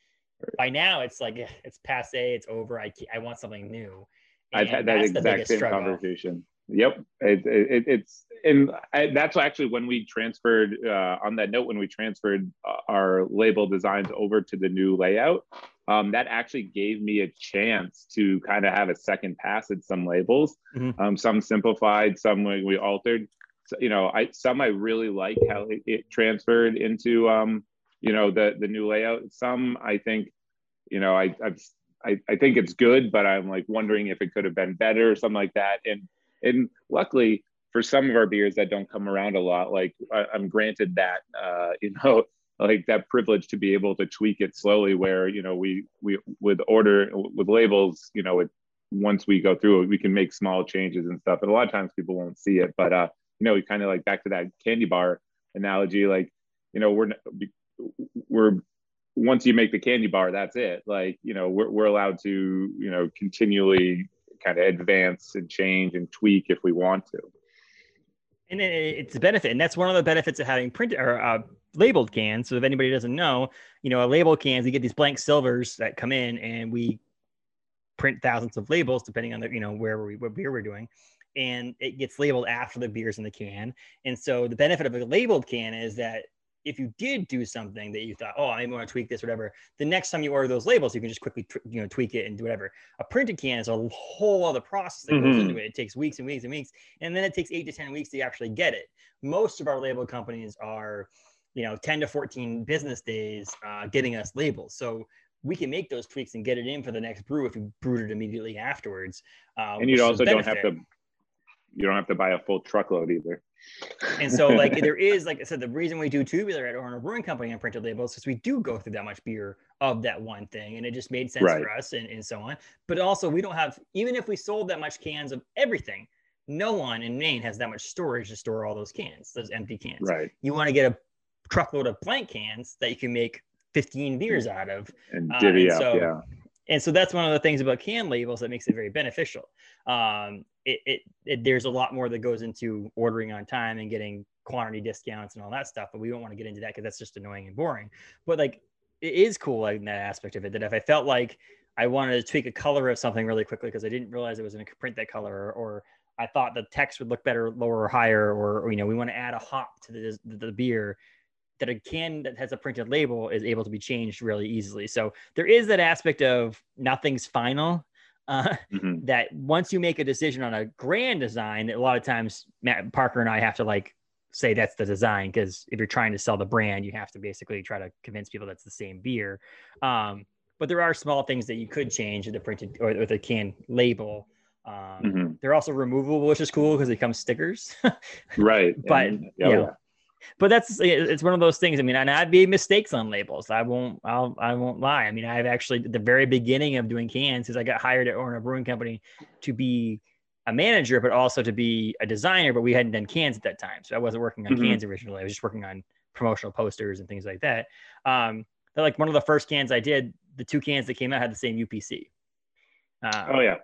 By now, it's like it's passe, it's over. I I want something new. And I've had that exact same struggle. conversation. Yep, it, it, it's and I, that's actually when we transferred. Uh, on that note, when we transferred uh, our label designs over to the new layout, um, that actually gave me a chance to kind of have a second pass at some labels. Mm-hmm. Um, some simplified, some we we altered. So, you know, I some I really like how it, it transferred into um, you know the the new layout. Some I think, you know, I, I've I, I think it's good, but I'm like wondering if it could have been better or something like that. And and luckily for some of our beers that don't come around a lot, like I, am granted that uh, you know like that privilege to be able to tweak it slowly. Where you know we we with order with labels, you know, it once we go through it, we can make small changes and stuff. And a lot of times people won't see it, but uh, you know, we kind of like back to that candy bar analogy, like you know we're we're once you make the candy bar, that's it. Like, you know, we're, we're allowed to, you know, continually kind of advance and change and tweak if we want to. And it's a benefit. And that's one of the benefits of having printed or uh, labeled cans. So if anybody doesn't know, you know, a labeled cans, you get these blank silvers that come in and we print thousands of labels depending on the, you know, wherever we, what beer we're doing. And it gets labeled after the beer's in the can. And so the benefit of a labeled can is that if you did do something that you thought, oh, I want to tweak this, whatever, the next time you order those labels, you can just quickly, you know, tweak it and do whatever. A printed can is a whole other process that mm-hmm. goes into it. It takes weeks and weeks and weeks, and then it takes eight to ten weeks to actually get it. Most of our label companies are, you know, ten to fourteen business days uh, getting us labels. So we can make those tweaks and get it in for the next brew if you brewed it immediately afterwards. Uh, and you also don't have to. You don't have to buy a full truckload either and so like there is like i said the reason we do tubular at Orono brewing company on printed labels because we do go through that much beer of that one thing and it just made sense right. for us and, and so on but also we don't have even if we sold that much cans of everything no one in maine has that much storage to store all those cans those empty cans right you want to get a truckload of blank cans that you can make 15 beers out of. And divvy uh, and up so, yeah. and so that's one of the things about can labels that makes it very beneficial. Um, it, it, it, there's a lot more that goes into ordering on time and getting quantity discounts and all that stuff but we don't want to get into that because that's just annoying and boring. But like it is cool like, in that aspect of it that if i felt like i wanted to tweak a color of something really quickly because i didn't realize it was going to print that color or, or, i thought the text would look better lower or higher or, or you know we want to add a hop to the, the beer that a can that has a printed label is able to be changed really easily. So there is that aspect of nothing's final. Uh, mm-hmm. That once you make a decision on a grand design, a lot of times Matt Parker and I have to like say that's the design because if you're trying to sell the brand, you have to basically try to convince people that's the same beer. Um, but there are small things that you could change in the printed or, or the can label. Um, mm-hmm. They're also removable, which is cool because they come stickers. right. But and, yeah, yeah but that's it's one of those things. I mean, and I've made mistakes on labels. I won't I'll I won't lie. I mean, I've actually at the very beginning of doing cans, is I got hired at Orono Brewing Company to be a manager, but also to be a designer. But we hadn't done cans at that time, so I wasn't working on mm-hmm. cans originally. I was just working on promotional posters and things like that. Um, but like one of the first cans I did, the two cans that came out had the same UPC. Uh, oh yeah.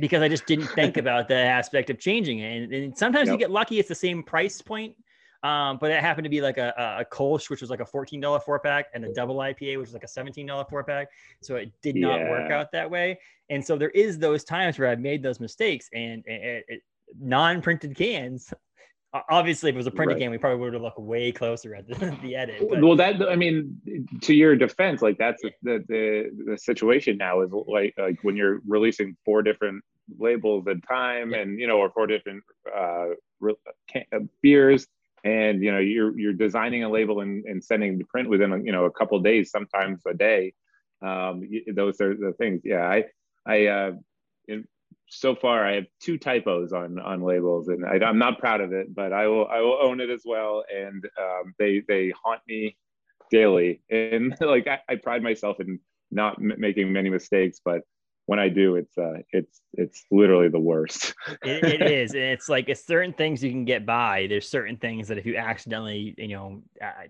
Because I just didn't think about the aspect of changing it, and, and sometimes yep. you get lucky; it's the same price point um, but it happened to be like a, a Kolsch, which was like a $14 four pack, and a double IPA, which was like a $17 four pack. So it did not yeah. work out that way. And so there is those times where I've made those mistakes and, and it, non-printed cans. Obviously, if it was a printed right. can, we probably would have looked way closer at the, the edit. But. Well, that I mean, to your defense, like that's the, the the situation now is like like when you're releasing four different labels at time, yeah. and you know, or four different uh, can, uh, beers and you know you're you're designing a label and, and sending the print within you know a couple days sometimes a day. Um, those are the things. Yeah i i uh, in, so far i have two typos on on labels and I, am not proud of it but i will i will own it as well. And um, they they haunt me daily. And like I, I pride myself in not making many mistakes but when I do, it's uh, it's it's literally the worst. it, it is. And it's like it's certain things you can get by. There's certain things that if you accidentally, you know, uh,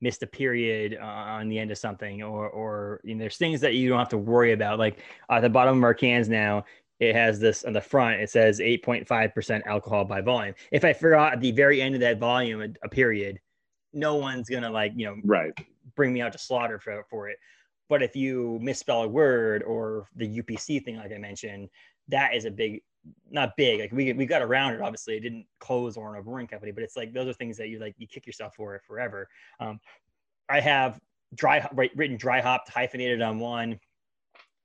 missed a period uh, on the end of something, or or you know, there's things that you don't have to worry about. Like at the bottom of our cans now, it has this on the front. It says 8.5% alcohol by volume. If I forgot at the very end of that volume a, a period, no one's gonna like you know right bring me out to slaughter for for it. But if you misspell a word or the UPC thing, like I mentioned, that is a big, not big. Like we we got around it. Obviously, it didn't close Orono brewing company, but it's like those are things that you like you kick yourself for it forever. Um, I have dry written dry hopped hyphenated on one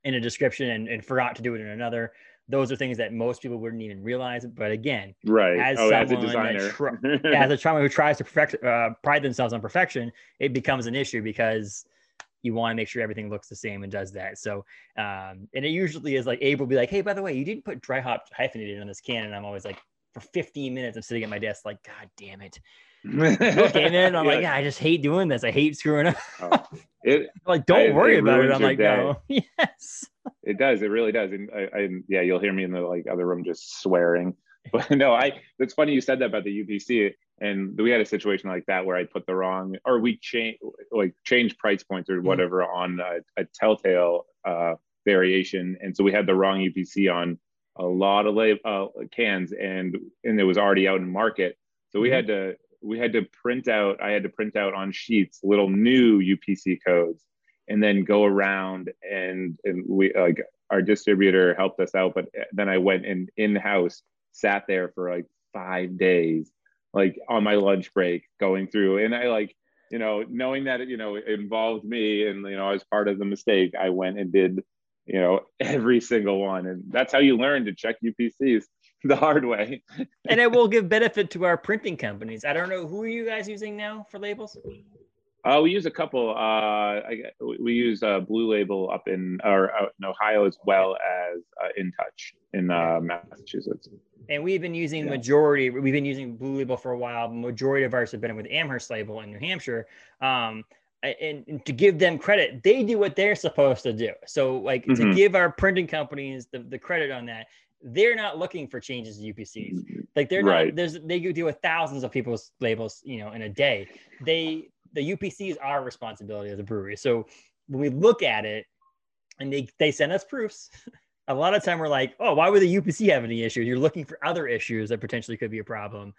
in a description and, and forgot to do it in another those are things that most people wouldn't even realize. But again, right as oh, someone as a designer, tr- as a trauma who tries to perfect, uh, pride themselves on perfection, it becomes an issue because you want to make sure everything looks the same and does that. So, um, and it usually is like Abe will be like, "Hey, by the way, you didn't put dry hop hyphenated on this can," and I'm always like, for 15 minutes, I'm sitting at my desk like, "God damn it." okay, man. I'm yeah. like, yeah, I just hate doing this. I hate screwing up. Oh, it, like, don't I, worry it about it. I'm like, day. no, yes. It does. It really does. And I, I, yeah, you'll hear me in the like other room just swearing. But no, I. It's funny you said that about the UPC, and we had a situation like that where I put the wrong, or we change like change price points or mm-hmm. whatever mm-hmm. on a, a telltale uh, variation, and so we had the wrong UPC on a lot of lab, uh, cans, and and it was already out in market. So we mm-hmm. had to we had to print out i had to print out on sheets little new upc codes and then go around and and we like our distributor helped us out but then i went in in house sat there for like five days like on my lunch break going through and i like you know knowing that it you know it involved me and you know i was part of the mistake i went and did you know every single one and that's how you learn to check upcs the hard way. and it will give benefit to our printing companies. I don't know who are you guys using now for labels. Uh, we use a couple. Uh, I, we use uh, Blue Label up in or uh, in Ohio as well as uh, In Touch in uh, Massachusetts. And we've been using yeah. majority. We've been using Blue Label for a while. Majority of ours have been with Amherst Label in New Hampshire. Um, and, and, to give them credit, they do what they're supposed to do. So, like mm-hmm. to give our printing companies the, the credit on that, they're not looking for changes to UPCs. Like they're right. not. There's they deal with thousands of people's labels, you know, in a day. They the UPC is our responsibility as a brewery. So when we look at it, and they they send us proofs. A lot of time we're like, oh, why would the UPC have any issues? You're looking for other issues that potentially could be a problem.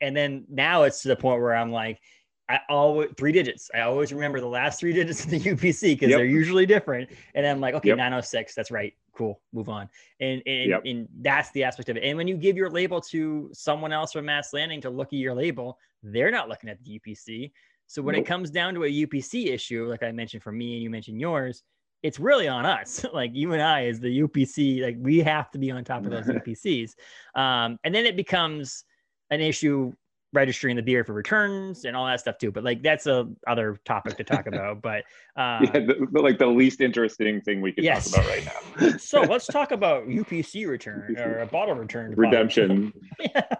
And then now it's to the point where I'm like, I always three digits. I always remember the last three digits of the UPC because yep. they're usually different. And I'm like, okay, yep. 906, that's right. Cool, move on. And and, yep. and that's the aspect of it. And when you give your label to someone else from Mast Landing to look at your label, they're not looking at the UPC. So when nope. it comes down to a UPC issue, like I mentioned for me and you mentioned yours, it's really on us. like you and I, as the UPC, like we have to be on top of those UPCs. Um, and then it becomes an issue registering the beer for returns and all that stuff too. But like that's a other topic to talk about. But um, yeah, the, the, like the least interesting thing we could yes. talk about right now. so let's talk about UPC return or a bottle return redemption. yeah.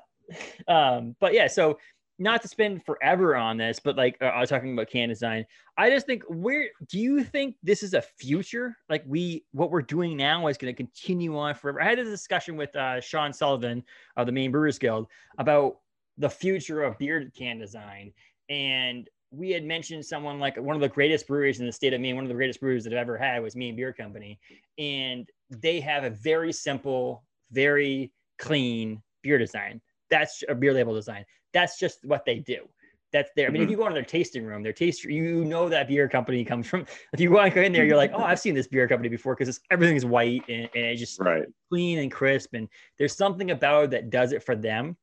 Um, but yeah, so not to spend forever on this, but like uh, I was talking about can design. I just think where do you think this is a future? Like we, what we're doing now is going to continue on forever. I had a discussion with uh, Sean Sullivan of the Maine Brewers Guild about the future of beer can design. And we had mentioned someone like one of the greatest breweries in the state of Maine, one of the greatest breweries that I've ever had was Maine Beer Company. And they have a very simple, very clean beer design. That's a beer label design. That's just what they do. That's there. I mean, mm-hmm. if you go into their tasting room, their taste, you know that beer company comes from. If you want to go in there, you're like, oh, I've seen this beer company before because everything is white and, and it's just right. clean and crisp. And there's something about it that does it for them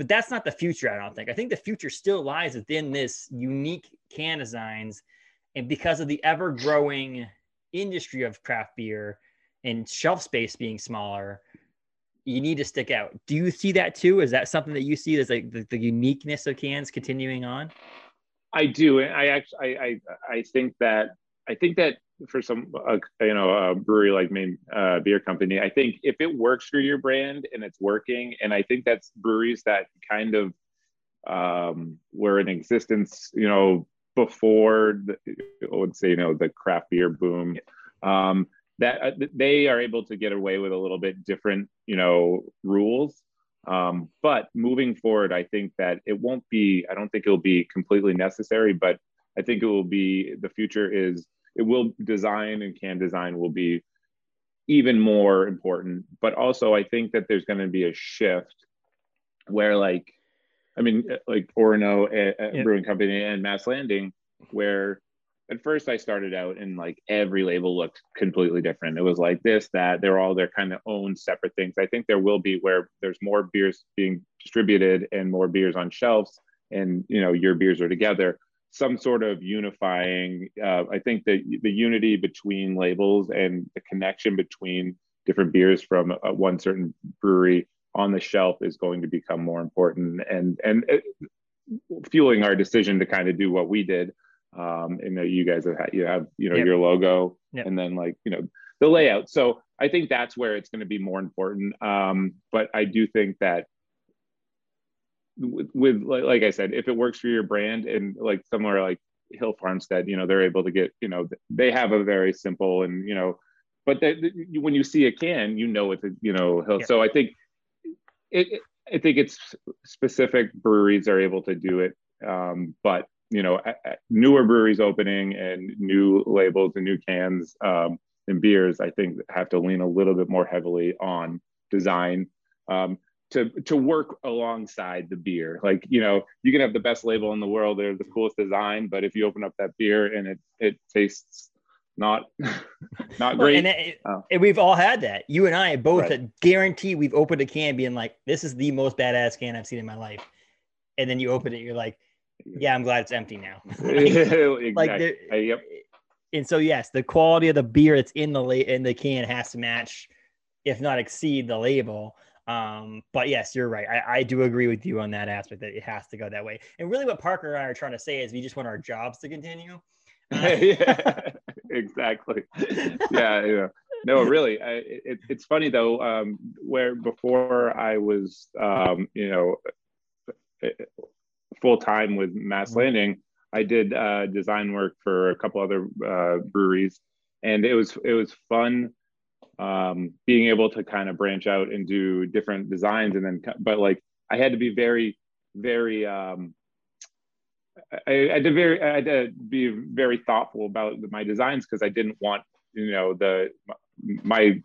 but that's not the future. I don't think. I think the future still lies within this unique can designs, and because of the ever growing industry of craft beer and shelf space being smaller, you need to stick out. Do you see that too? Is that something that you see as like the, the uniqueness of cans continuing on? I do. and I actually, I, I, I think that, I think that for some uh, you know a brewery like Maine uh, Beer Company, I think if it works for your brand and it's working, and I think that's breweries that kind of um, were in existence, you know, before the, I would say you know the craft beer boom. Um, that uh, they are able to get away with a little bit different, you know, rules. Um, but moving forward, I think that it won't be. I don't think it'll be completely necessary, but I think it will be. The future is it will design and can design will be even more important. But also, I think that there's going to be a shift where, like, I mean, like Orono uh, yep. Brewing Company and Mast Landing, where at first I started out and like every label looked completely different. It was like this, that they're all their kind of own separate things. I think there will be where there's more beers being distributed and more beers on shelves, and you know your beers are together some sort of unifying. Uh, I think that the unity between labels and the connection between different beers from uh, one certain brewery on the shelf is going to become more important and and it, fueling our decision to kind of do what we did. Um, and uh, you guys have you have you know Yep. your logo Yep. and then like you know the layout. So I think that's where it's going to be more important. Um, but I do think that with, with like, like I said, if it works for your brand and like somewhere like Hill Farmstead, you know, they're able to get, you know, they have a very simple and, you know, but that when you see a can, you know, it's a, you know, Hill. Yeah. So I think it, it- I think it's specific breweries are able to do it. Um, but, you know, newer breweries opening and new labels and new cans um, and beers, I think have to lean a little bit more heavily on design. Um, to to work alongside the beer. Like you know, you can have the best label in the world, they're the coolest design, but if you open up that beer and it it tastes not not Well, great, and, it- Oh. and we've all had that. You and I both Right. guarantee we've opened a can being like, this is the most badass can I've seen in my life. And then you open it, you're like, yeah, I'm glad it's empty now. exactly. like Uh, yep. and so yes, the quality of the beer that's in the la- in the can has to match, if not exceed the label. Um, but yes, you're right. I, I do agree with you on that aspect that it has to go that way. And really, what Parker and I are trying to say is we just want our jobs to continue. yeah, exactly. Yeah, yeah. No, really. I, it, it's funny though. Um, where before I was, um, you know, full time with Mast Mhm. Landing, I did uh, design work for a couple other uh, breweries, and it was it was fun um, being able to kind of branch out and do different designs, and then but like I had to be very very um, I, I had to very I had to be very thoughtful about my designs because I didn't want you know the my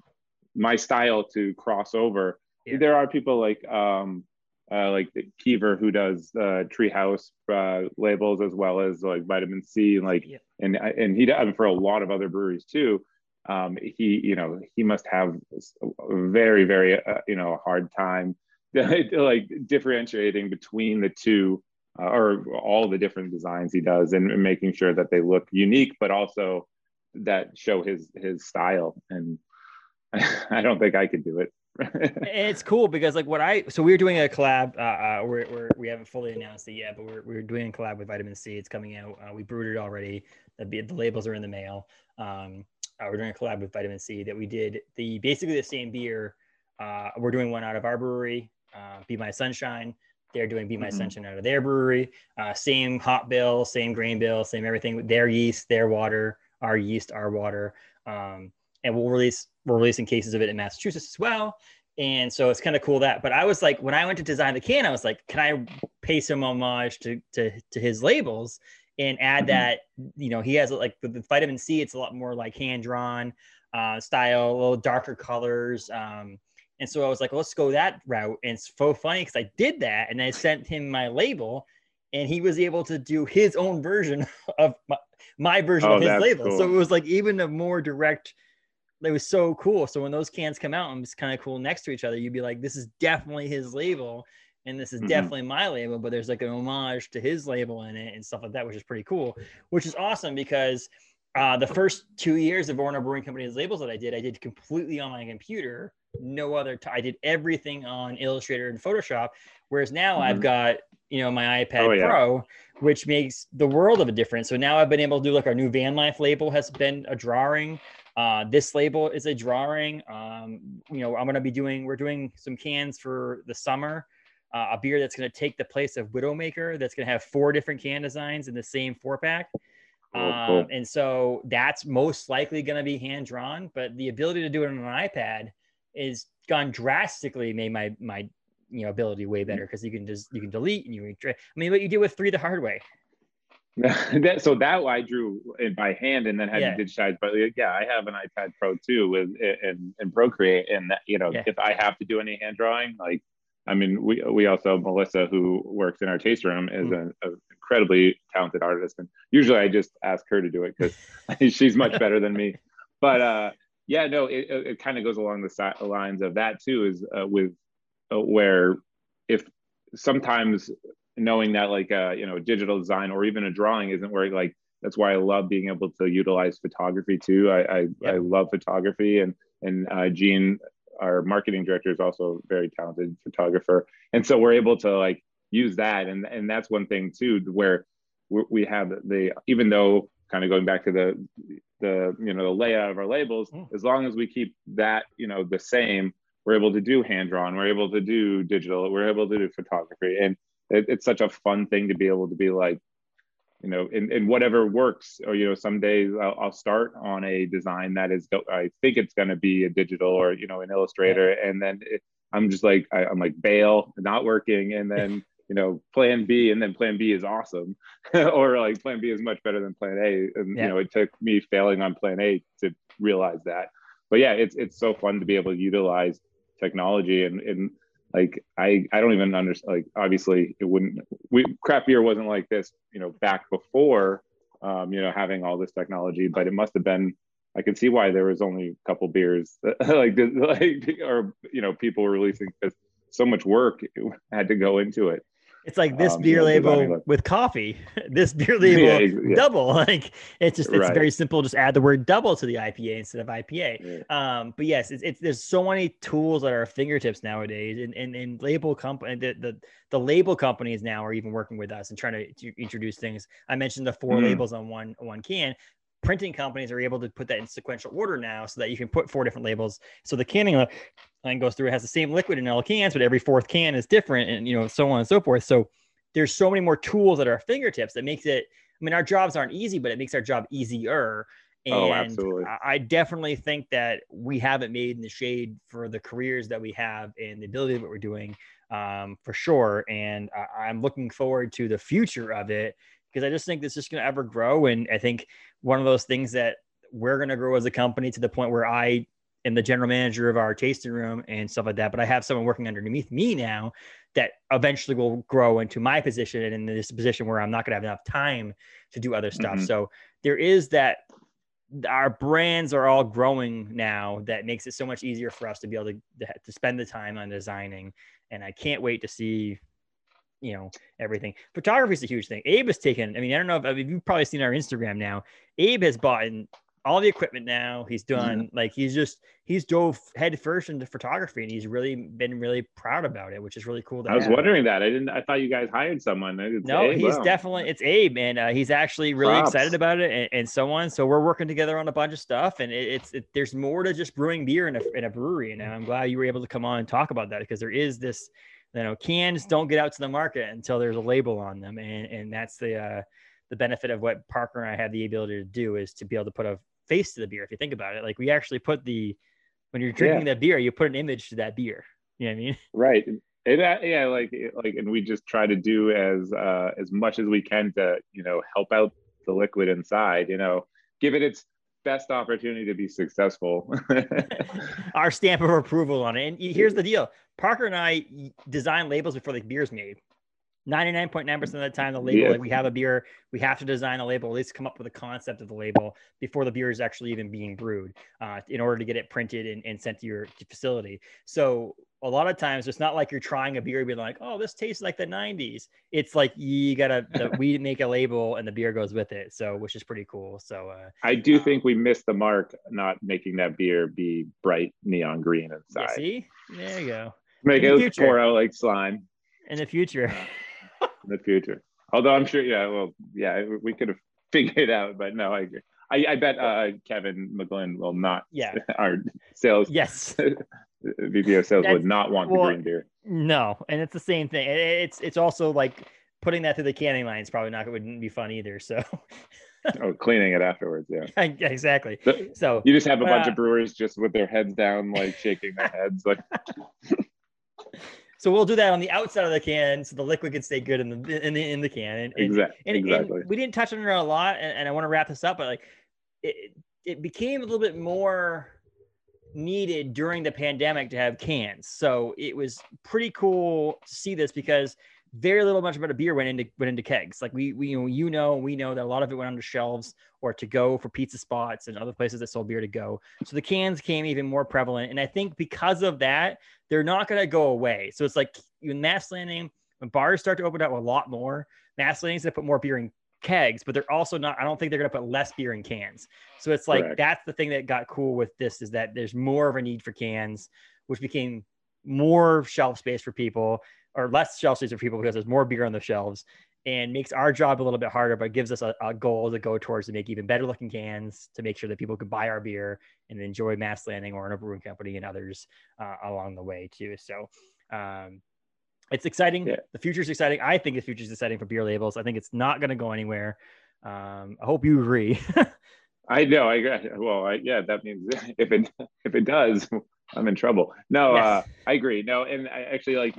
my style to cross over. Yeah. There are people like um uh, like Kiever who does uh, Treehouse uh, labels as well as like Vitamin Sea and like Yeah. and and he does for a lot of other breweries too. Um, he you know he must have a very very uh, you know a hard time like differentiating between the two uh, or all the different designs he does and, and making sure that they look unique but also that show his his style and I don't think I could do it. It's cool because like what I so we are doing a collab. Uh, uh we're, we're we haven't fully announced it yet, but we're we're doing a collab with Vitamin Sea. It's coming out. Uh, we brewed it already. The the labels are in the mail. Um, uh, we're doing a collab with Vitamin Sea that we did the basically the same beer. Uh, we're doing one out of our brewery, uh, Be My Sunshine. They're doing Be My Mhm. Sunshine out of their brewery. Uh, same hop bill, same grain bill, same everything. With their yeast, their water, our yeast, our water. Um, and we'll release we're releasing cases of it in Massachusetts as well. And so it's kind of cool that. But I was like, when I went to design the can, I was like, can I pay some homage to to, to his labels and add Mhm. that? You know, he has like the, the Vitamin Sea. It's a lot more like hand drawn uh, style, a little darker colors. Um, and so I was like, let's go that route. And it's so funny because I did that, and I sent him my label, and he was able to do his own version of my, my version Oh, of his label. So it was like even a more direct it was so cool. So when those cans come out and it's kind of cool next to each other, you'd be like, this is definitely his label and this is Mhm. definitely my label, but there's like an homage to his label in it and stuff like that, which is pretty cool, which is awesome because uh, the first two years of Orono Brewing Company's labels that I did, I did completely on my computer. No other, t- I did everything on Illustrator and Photoshop. Whereas now I've Mhm. got, you know, my iPad Oh, yeah. Pro, which makes the world of a difference. So now I've been able to do like our new van life label has been a drawing. Uh, this label is a drawing. Um, you know, I'm going to be doing, we're doing some cans for the summer, uh, a beer that's going to take the place of Widowmaker. That's going to have four different can designs in the same four pack. Oh, Um, cool. and so that's most likely going to be hand drawn, but the ability to do it on an iPad is gone drastically made my, my, you know, ability way better because you can just, you can delete and you, retra- I mean, what you did with three the hard way. that, so that I drew it by hand and then had Yeah. to digitize. But yeah, I have an iPad Pro too with and and Procreate, and that, you know Yeah. if I have to do any hand drawing, like I mean, we we also Melissa who works in our taste room is Mm. an incredibly talented artist, and usually I just ask her to do it because she's much better than me. But uh, yeah, no, it, it, it kind of goes along the si- lines of that too. Is uh, with uh, where if sometimes knowing that like uh you know digital design or even a drawing isn't where like that's why I love being able to utilize photography too. I I. I love photography and and uh, Gene, our marketing director, is also a very talented photographer, and so we're able to like use that and and that's one thing too where we have the even though kind of going back to the the you know the layout of our labels mm. as long as we keep that you know the same we're able to do hand drawn we're able to do digital we're able to do photography and it, it's such a fun thing to be able to be like you know in, in whatever works or you know some days I'll, I'll start on a design that is i think it's going to be a digital or you know an illustrator yeah. and then it, i'm just like I, i'm like bail not working and then you know plan b and then plan b is awesome or like plan b is much better than plan a and yeah. you know it took me failing on plan a to realize that but yeah it's it's so fun to be able to utilize technology and and like i i don't even understand like obviously it wouldn't we craft beer wasn't like this you know back before um you know having all this technology but it must have been I can see why there was only a couple beers like like or you know people were releasing because so much work had to go into it. It's like this um, beer label with coffee, this beer label yeah, yeah. double. Like it's just it's right. very simple. Just add the word double to the IPA instead of IPA. Yeah. Um, but yes, it's, it's there's so many tools at our fingertips nowadays, and and, and label company the, the the label companies now are even working with us and trying to, to introduce things. I mentioned the 4 mm. labels on one one can printing companies are able to put that in sequential order now so that you can put four different labels. So the canning line goes through, it has the same liquid in all cans, but every fourth can is different and, you know, so on and so forth. So there's so many more tools at our fingertips that makes it, I mean, our jobs aren't easy, but it makes our job easier. Oh, and oh, absolutely. I definitely think that we haven't made in the shade for the careers that we have and the ability of what we're doing um, for sure. And I, I'm looking forward to the future of it because I just think this is going to ever grow. And I think one of those things that we're going to grow as a company to the point where I am the general manager of our tasting room and stuff like that. But I have someone working underneath me now that eventually will grow into my position and in this position where I'm not going to have enough time to do other stuff. Mm-hmm. So there is that our brands are all growing now that makes it so much easier for us to be able to, to spend the time on designing and i can't wait to see you know everything. Photography is a huge thing. Abe has taken. I mean, I don't know if I mean, you've probably seen our Instagram now. Abe has bought all the equipment now. He's done mm-hmm. like he's just he's dove head first into photography, and he's really been really proud about it, which is really cool. I was wondering that. I didn't. I thought you guys hired someone. No, Abe. he's wow. definitely it's Abe, and uh, he's actually really Props. excited about it, and, and, so on. So we're working together on a bunch of stuff, and it, it's it, there's more to just brewing beer in a in a brewery. And I'm glad you were able to come on and talk about that because there is this you know cans don't get out to the market until there's a label on them and and that's the uh the benefit of what parker and i have the ability to do is to be able to put a face to the beer if you think about it like we actually put the when you're drinking yeah. that beer you put an image to that beer you know what i mean right it, uh, yeah like like and we just try to do as uh as much as we can to you know help out the liquid inside you know give it its best opportunity to be successful. Our stamp of approval on it. And here's the deal Parker and I design labels before the beer's made. 99.9% of the time, the label, yeah. like we have a beer, we have to design a label, at least come up with a concept of the label before the beer is actually even being brewed uh, in order to get it printed and, and sent to your facility. So a lot of times it's not like you're trying a beer and being like, oh, this tastes like the 90s. It's like you gotta the, we make a label and the beer goes with it. So which is pretty cool. So uh, I do um, think we missed the mark not making that beer be bright neon green inside. See, there you go. Make in it pour out like slime. In the future. In the future. Although I'm sure, yeah, well, yeah, we could have figured it out, but no, I agree. I, I bet uh, Kevin McGlynn will not. Yeah. Our sales. Yes. VP of sales That's, would not want well, the green beer. No, and it's the same thing. It's it's also like putting that through the canning line is probably not wouldn't be fun either. So. oh, cleaning it afterwards, yeah. exactly. So you just have a bunch uh, of brewers just with their heads down, like shaking their heads, like. So we'll do that on the outside of the can, so the liquid can stay good in the in the in the can. And, and, exactly. And, exactly. We didn't touch on it a lot, and, and I want to wrap this up, but like, it it became a little bit more needed during the pandemic to have cans. So it was pretty cool to see this because very little much about a beer went into went into kegs. Like we we you know, you know we know that a lot of it went onto shelves or to go for pizza spots and other places that sold beer to go. So the cans came even more prevalent, and I think because of that, they're not going to go away. So it's like in Mast Landing when bars start to open up a lot more. Mast Landing's going to put more beer in kegs, but they're also not, I don't think they're going to put less beer in cans. So it's like, Correct. that's the thing that got cool with this is that there's more of a need for cans, which became more shelf space for people or less shelf space for people because there's more beer on the shelves. and makes our job a little bit harder, but gives us a, a, goal to go towards to make even better looking cans to make sure that people could buy our beer and enjoy Mast Landing Orono brewing company and others uh, along the way too. So um, it's exciting. Yeah. The future is exciting. I think the future is exciting for beer labels. I think it's not going to go anywhere. Um, I hope you agree. I know. I agree. Well, I, yeah, that means if it if it does, I'm in trouble. No, yes. uh, I agree. No, and I actually like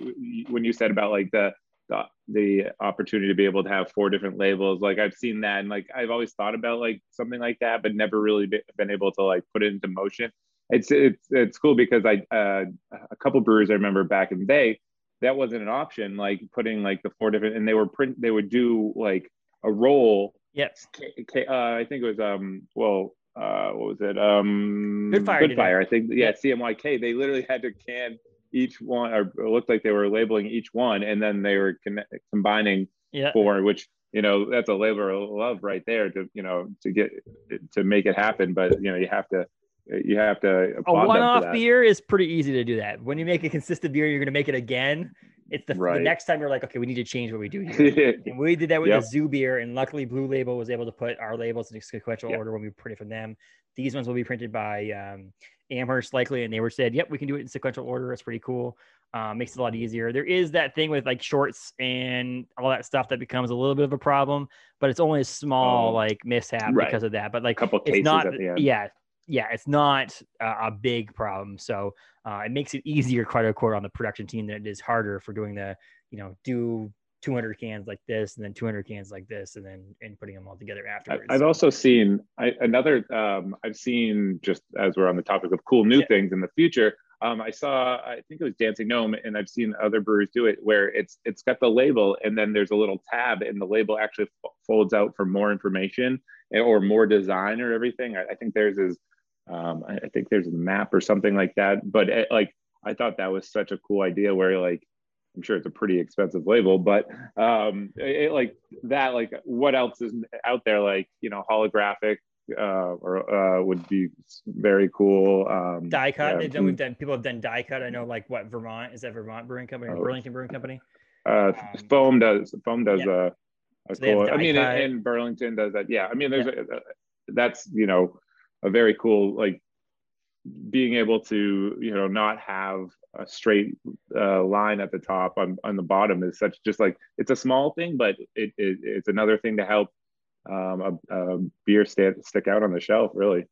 when you said about like the, the the opportunity to be able to have four different labels. Like I've seen that, and like I've always thought about like something like that, but never really been able to like put it into motion. It's it's it's cool because I uh, a couple brewers I remember back in the day that wasn't an option. Like putting like the four different, and they were print. They would do like a roll Yes. K, K, uh, I think it was um well uh what was it um Good Fire. Good Fire. I think yeah CMYK. They literally had to can each one or it looked like they were labeling each one and then they were con- combining yeah. for which you know that's a labor of love right there to you know to get to make it happen but you know you have to you have to a one-off beer is pretty easy to do that when you make a consistent beer you're going to make it again it's the, right. the, next time you're like, okay, we need to change what we do here. and we did that with yep. the Zoo beer, and luckily Blue Label was able to put our labels in sequential yep. order when we printed from them. These ones will be printed by um, Amherst likely, and they were said, yep, we can do it in sequential order. It's pretty cool. Uh, makes it a lot easier. There is that thing with like shorts and all that stuff that becomes a little bit of a problem, but it's only a small um, like mishap right. because of that. But like, a couple cases not, at the end. Yeah, yeah, it's not a, a big problem. So uh, it makes it easier, quite a quote, on the production team than it is harder for doing the you know, do 200 cans like this and then 200 cans like this and then and putting them all together afterwards. I've also seen I, another um, I've seen just as we're on the topic of cool new yeah. things in the future. Um, I saw I think it was Dancing Gnome and I've seen other brewers do it where it's it's got the label and then there's a little tab and the label actually folds out for more information or more design or everything. I, I think theirs is um, I, I think there's a map or something like that. But it, like I thought that was such a cool idea where like I'm sure it's a pretty expensive label, but um, it, like that, like what else is out there? Like you know, holographic uh, or uh, would be very cool. Um, die cut. Yeah. Done, we've done. People have done die cut. I know, like what Vermont is that Vermont Brewing Company or oh. Burlington Brewing Company? Uh, um, foam does. Foam does yeah. a, a so cool. I mean, in, in, Burlington does that. Yeah. I mean, there's yeah. a, a, that's you know a very cool like being able to you know not have a straight uh, line at the top on, on the bottom is such just like it's a small thing but it, it it's another thing to help um, a, a beer stand, stick out on the shelf really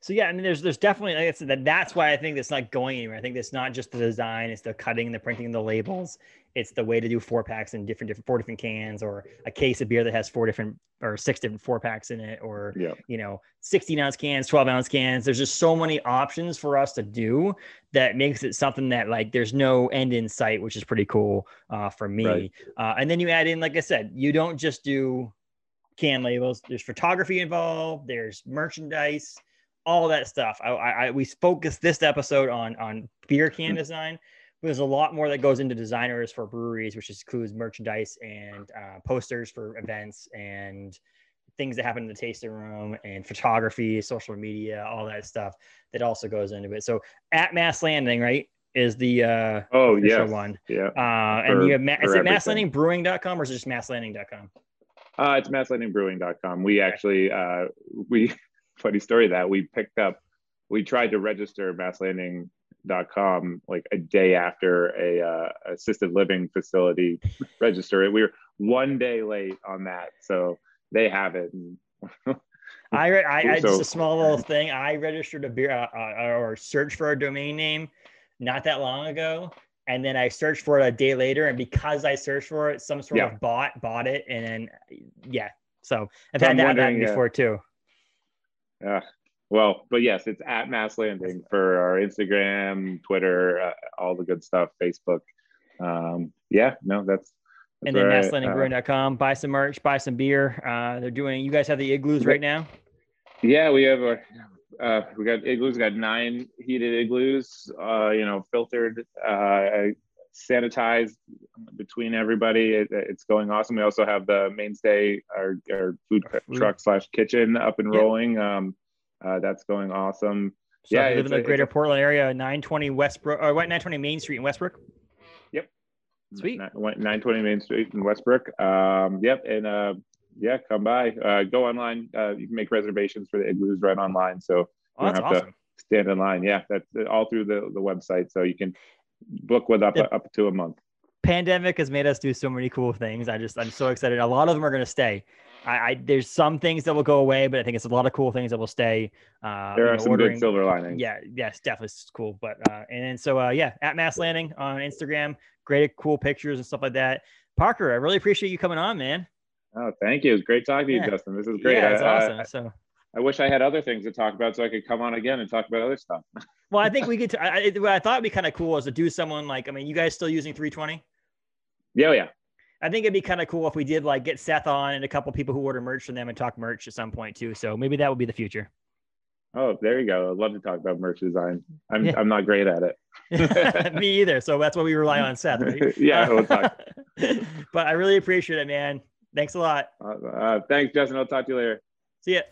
so yeah, I mean, there's there's definitely like I said, that that's why I think it's not going anywhere. I think it's not just the design; it's the cutting, the printing, the labels. It's the way to do four packs in different different four different cans, or a case of beer that has four different or six different four packs in it, or yeah. you know, 16 ounce cans, 12 ounce cans. There's just so many options for us to do that makes it something that like there's no end in sight, which is pretty cool uh, for me. Right. Uh, and then you add in, like I said, you don't just do can labels. There's photography involved. There's merchandise all that stuff. I, I, we focused this episode on on beer can mm-hmm. design. There's a lot more that goes into designers for breweries, which includes merchandise and uh, posters for events and things that happen in the tasting room and photography, social media, all that stuff that also goes into it. So at Mast Landing, right, is the uh, oh yeah one. Yeah. Uh, and you have ma- is it mastlandingbrewing.com or is it just mastlanding.com? Uh, it's mastlandingbrewing.com. We actually uh, we funny story that we picked up, we tried to register mastlanding.com like a day after a uh, assisted living facility register. We were one day late on that. So they have it. I, I, I so, just a small little thing. I registered a beer uh, uh, or searched for a domain name not that long ago, and then I searched for it a day later. And because I searched for it, some sort yeah. of bot bought it, and then yeah. So I've had that happen before uh, too. Yeah. Well, but yes, it's at Mast Landing for our Instagram, Twitter, uh, all the good stuff, Facebook. Um, yeah, no, that's. that's and then mastlandingbrewing.com. Uh, buy some merch, buy some beer. Uh, they're doing. You guys have the igloos right now. Yeah, we have a. Uh, we got igloos. We got nine heated igloos. Uh, you know, filtered, uh, sanitized between everybody. It, it's going awesome. We also have the mainstay, our, our food truck slash kitchen up and rolling. Um, uh, that's going awesome. So yeah, I live in the greater Portland area, 920 Westbrook or what 920 Main Street in Westbrook. Yep. Sweet. 920 Main Street in Westbrook. Um, yep. And uh, yeah, come by. Uh, go online. Uh, you can make reservations for the igloos right online. So oh, you don't have awesome. to stand in line. Yeah, that's all through the, the website. So you can book with up, up to a month. Pandemic has made us do so many cool things. I just, I'm so excited. A lot of them are going to stay. I, I, there's some things that will go away, but I think it's a lot of cool things that will stay. Uh, there are know, some ordering. good silver linings. Yeah, yes, definitely cool. But uh, and so uh, yeah, at Mast Landing on Instagram, great, cool pictures and stuff like that. Parker, I really appreciate you coming on, man. Oh, thank you. It's great talking to you, yeah. Justin. This is great. Yeah, it's awesome. So I wish I had other things to talk about so I could come on again and talk about other stuff. well, I think we could. T- I, what I thought would be kind of cool is to do someone like. I mean, you guys still using 320? Yeah, yeah. I think it'd be kind of cool if we did like get Seth on and a couple people who order merch from them and talk merch at some point too. So maybe that would be the future. Oh, there you go. I'd love to talk about merch design. I'm yeah. I'm not great at it. Me either. So that's what we rely on Seth, right? yeah, we'll talk. but I really appreciate it, man. Thanks a lot. Uh, uh, thanks, Justin. I'll talk to you later. See ya.